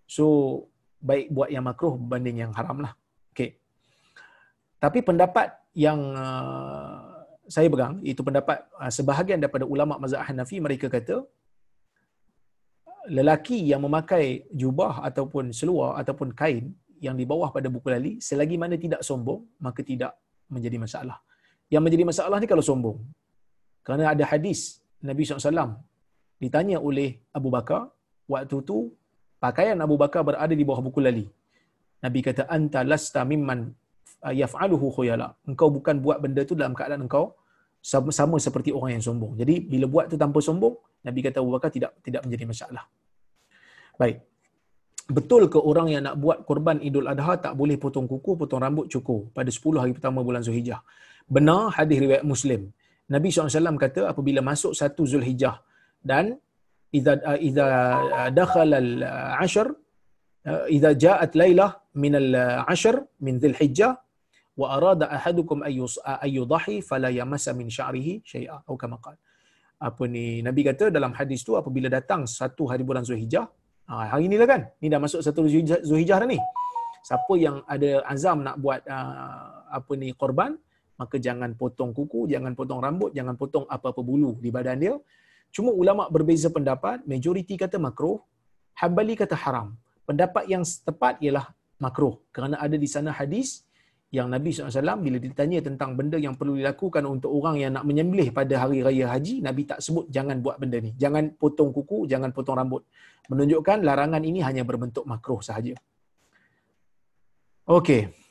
so baik buat yang makruh berbanding yang haram lah. Okay. Tapi pendapat yang uh, saya pegang itu pendapat uh, sebahagian daripada ulama mazhab Hanafi mereka kata lelaki yang memakai jubah ataupun seluar ataupun kain yang di bawah pada buku lali selagi mana tidak sombong maka tidak menjadi masalah. Yang menjadi masalah ni kalau sombong. Kerana ada hadis Nabi SAW ditanya oleh Abu Bakar waktu tu pakaian Abu Bakar berada di bawah buku lali. Nabi kata anta lasta mimman yaf'aluhu khuyala. Engkau bukan buat benda tu dalam keadaan engkau sama, sama seperti orang yang sombong. Jadi bila buat tu tanpa sombong, Nabi kata Abu Bakar tidak tidak menjadi masalah. Baik. Betul ke orang yang nak buat korban Idul Adha tak boleh potong kuku, potong rambut cukur pada 10 hari pertama bulan Zulhijjah? Benar hadis riwayat Muslim. Nabi SAW kata apabila masuk satu Zulhijjah dan idza idza dakhala al-ashr idza ja'at lailah min al-ashr min Dhul-Hijjah wa arada ahadukum ayu dahi fala yamassa min sya'rihi syai'a. Atau kama apa ni nabi kata dalam hadis tu apabila datang satu hari bulan Zulhijjah ha, hari inilah kan? Ni dah masuk satu Zulhijjah dah ni. Siapa yang ada azam nak buat uh, apa ni korban maka jangan potong kuku jangan potong rambut jangan potong apa-apa bulu di badan dia. Cuma ulama berbeza pendapat majoriti kata makruh hambali kata haram. Pendapat yang tepat ialah makruh. Kerana ada di sana hadis yang Nabi SAW bila ditanya tentang benda yang perlu dilakukan untuk orang yang nak menyembelih pada hari raya haji, Nabi tak sebut jangan buat benda ni. Jangan potong kuku, jangan potong rambut. Menunjukkan larangan ini hanya berbentuk makruh sahaja. Okey.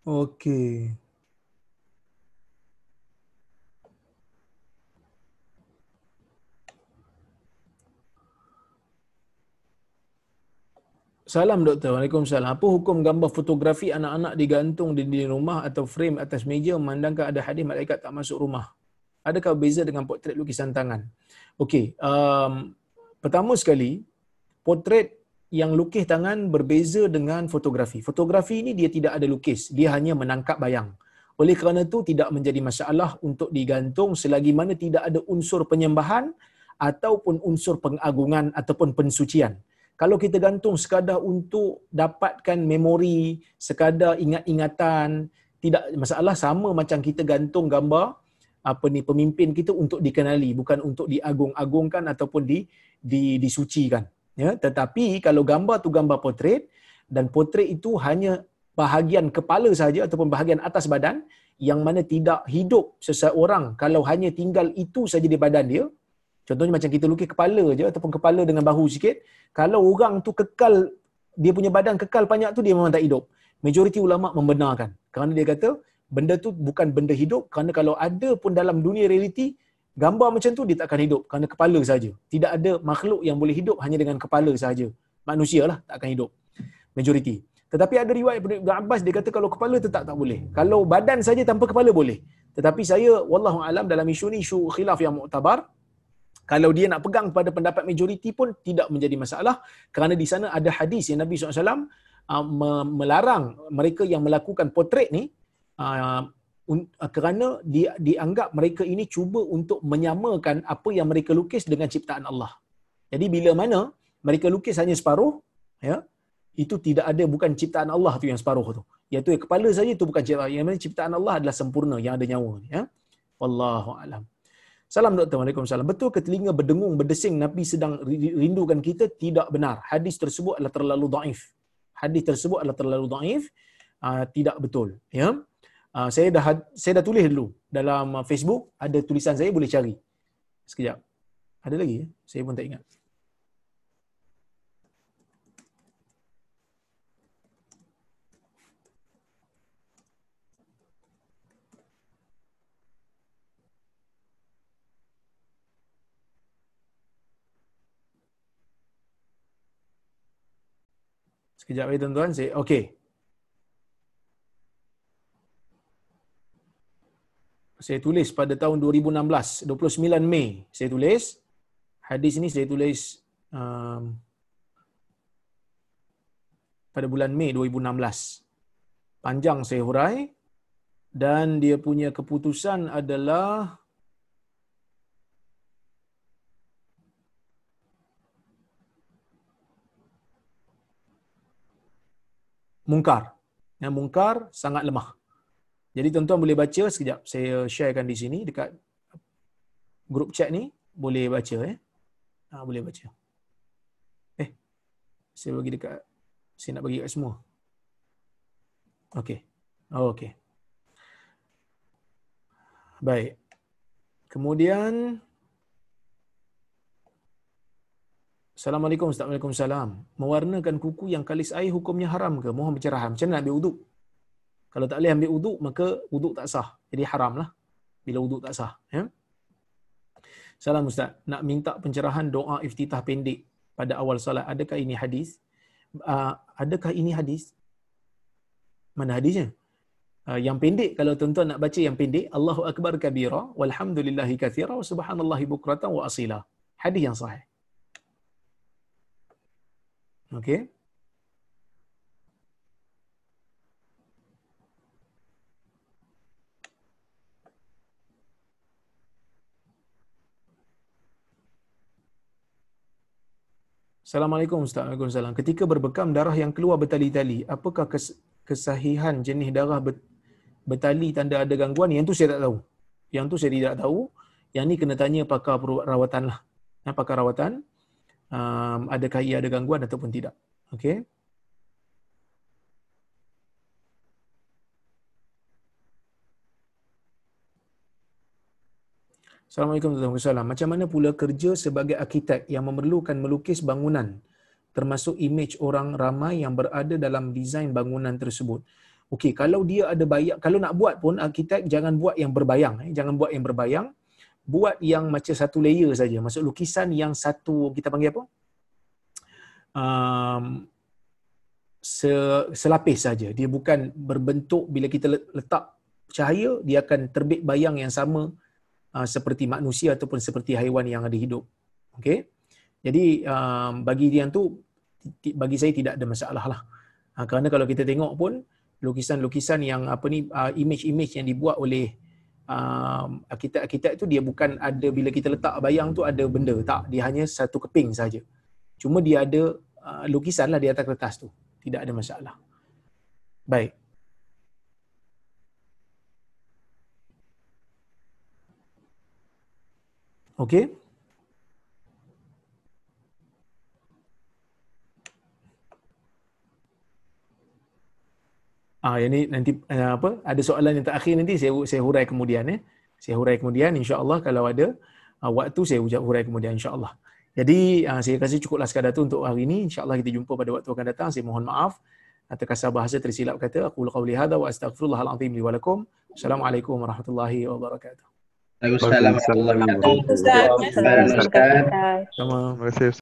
Okey. Salam doktor. Waalaikumsalam. Apa hukum gambar fotografi anak-anak digantung di dinding rumah atau frame atas meja memandangkan ada hadis malaikat tak masuk rumah? Adakah beza dengan potret lukisan tangan? Okey. Um, pertama sekali, potret yang lukis tangan berbeza dengan fotografi. Fotografi ini dia tidak ada lukis, dia hanya menangkap bayang. Oleh kerana itu tidak menjadi masalah untuk digantung selagi mana tidak ada unsur penyembahan ataupun unsur pengagungan ataupun pensucian. Kalau kita gantung sekadar untuk dapatkan memori, sekadar ingat-ingatan, tidak masalah sama macam kita gantung gambar apa ni pemimpin kita untuk dikenali bukan untuk diagung-agungkan ataupun di, di disucikan ya tetapi kalau gambar tu gambar potret dan potret itu hanya bahagian kepala saja ataupun bahagian atas badan yang mana tidak hidup seseorang kalau hanya tinggal itu saja di badan dia. Contohnya macam kita lukis kepala je ataupun kepala dengan bahu sikit kalau orang tu kekal dia punya badan kekal banyak tu dia memang tak hidup. Majoriti ulama membenarkan. Kerana dia kata benda tu bukan benda hidup kerana kalau ada pun dalam dunia realiti gambar macam tu dia tak akan hidup kerana kepala saja. Tidak ada makhluk yang boleh hidup hanya dengan kepala saja. Manusia lah tak akan hidup. Majoriti. Tetapi ada riwayat Ibn Abbas dia kata kalau kepala tetap tak boleh. Kalau badan saja tanpa kepala boleh. Tetapi saya wallahu alam dalam isu ni isu khilaf yang muktabar kalau dia nak pegang pada pendapat majoriti pun tidak menjadi masalah kerana di sana ada hadis yang Nabi SAW uh, melarang mereka yang melakukan potret ni uh, Ah, kerana dia dianggap mereka ini cuba untuk menyamakan apa yang mereka lukis dengan ciptaan Allah. Jadi bila mana mereka lukis hanya separuh, ya, itu tidak ada bukan ciptaan Allah tu yang separuh tu. Iaitu kepala saja itu bukan ciptaan yang mana ciptaan Allah adalah sempurna yang ada nyawa, ya. Wallahu alam. Salam doktor. Waalaikumsalam. Betul ke telinga berdengung, berdesing Nabi sedang rindukan kita? Tidak benar. Hadis tersebut adalah terlalu daif. hadis tersebut adalah terlalu dhaif uh, tidak betul ya uh, saya dah saya dah tulis dulu dalam Facebook ada tulisan saya boleh cari sekejap ada lagi ya? saya pun tak ingat Sekejap ya tuan-tuan. Saya, okay. Saya tulis pada tahun 2016, 29 Mei saya tulis. Hadis ini saya tulis um, pada bulan Mei 2016. Panjang saya hurai dan dia punya keputusan adalah mungkar. Yang mungkar sangat lemah. Jadi tuan-tuan boleh baca sekejap. Saya sharekan di sini dekat grup chat ni. Boleh baca eh. Ha, boleh baca. Eh, saya bagi dekat, saya nak bagi kat semua. Okey. Oh, okey. Baik. Kemudian, Assalamualaikum. Waalaikumsalam. Mewarnakan kuku yang kalis air hukumnya haram ke? Mohon pencerahan. Macam mana nak ambil uduk? Kalau tak boleh ambil uduk, maka uduk tak sah. Jadi haram lah. Bila uduk tak sah. Ya? Salam Ustaz. Nak minta pencerahan doa iftitah pendek pada awal salat. Adakah ini hadis? Uh, adakah ini hadis? Mana hadisnya? Uh, yang pendek, kalau tuan-tuan nak baca yang pendek, Allahu Akbar kabira, walhamdulillahi kathira, wa subhanallahi bukratan wa asila. Hadis yang sahih. Okey. Assalamualaikum Ustaz. Waalaikumsalam. Ketika berbekam darah yang keluar bertali-tali, apakah kesahihan jenis darah bertali tanda ada gangguan? Yang tu saya tak tahu. Yang tu saya tidak tahu. Yang ni kena tanya pakar rawatan lah. Pakar rawatan um, adakah ia ada gangguan ataupun tidak. Okey. Assalamualaikum warahmatullahi wabarakatuh. Macam mana pula kerja sebagai arkitek yang memerlukan melukis bangunan termasuk imej orang ramai yang berada dalam desain bangunan tersebut. Okey, kalau dia ada bayang, kalau nak buat pun arkitek jangan buat yang berbayang, eh. jangan buat yang berbayang. Buat yang macam satu layer saja. Maksud lukisan yang satu kita panggil apa? um, selapis saja. Dia bukan berbentuk bila kita letak cahaya dia akan terbit bayang yang sama uh, seperti manusia ataupun seperti haiwan yang ada hidup. Okey. Jadi um, bagi dia tu bagi saya tidak ada masalah lah. Uh, kerana kalau kita tengok pun lukisan-lukisan yang apa ni uh, image-image yang dibuat oleh um, arkitek-arkitek tu dia bukan ada bila kita letak bayang tu ada benda tak dia hanya satu keping saja. Cuma dia ada lukisan lah di atas kertas tu. Tidak ada masalah. Baik. Okey. Ah, ini nanti uh, apa? Ada soalan yang terakhir nanti saya saya hurai kemudian eh. Saya hurai kemudian insya-Allah kalau ada uh, waktu saya ucap hurai kemudian insya-Allah. Jadi uh, saya rasa cukuplah sekadar itu untuk hari ini. InsyaAllah kita jumpa pada waktu akan datang. Saya mohon maaf atas kasar bahasa tersilap kata. Aku qawli hadha wa astaghfirullahaladzim li walakum. Assalamualaikum warahmatullahi wabarakatuh. Waalaikumsalam warahmatullahi wabarakatuh. Terima kasih.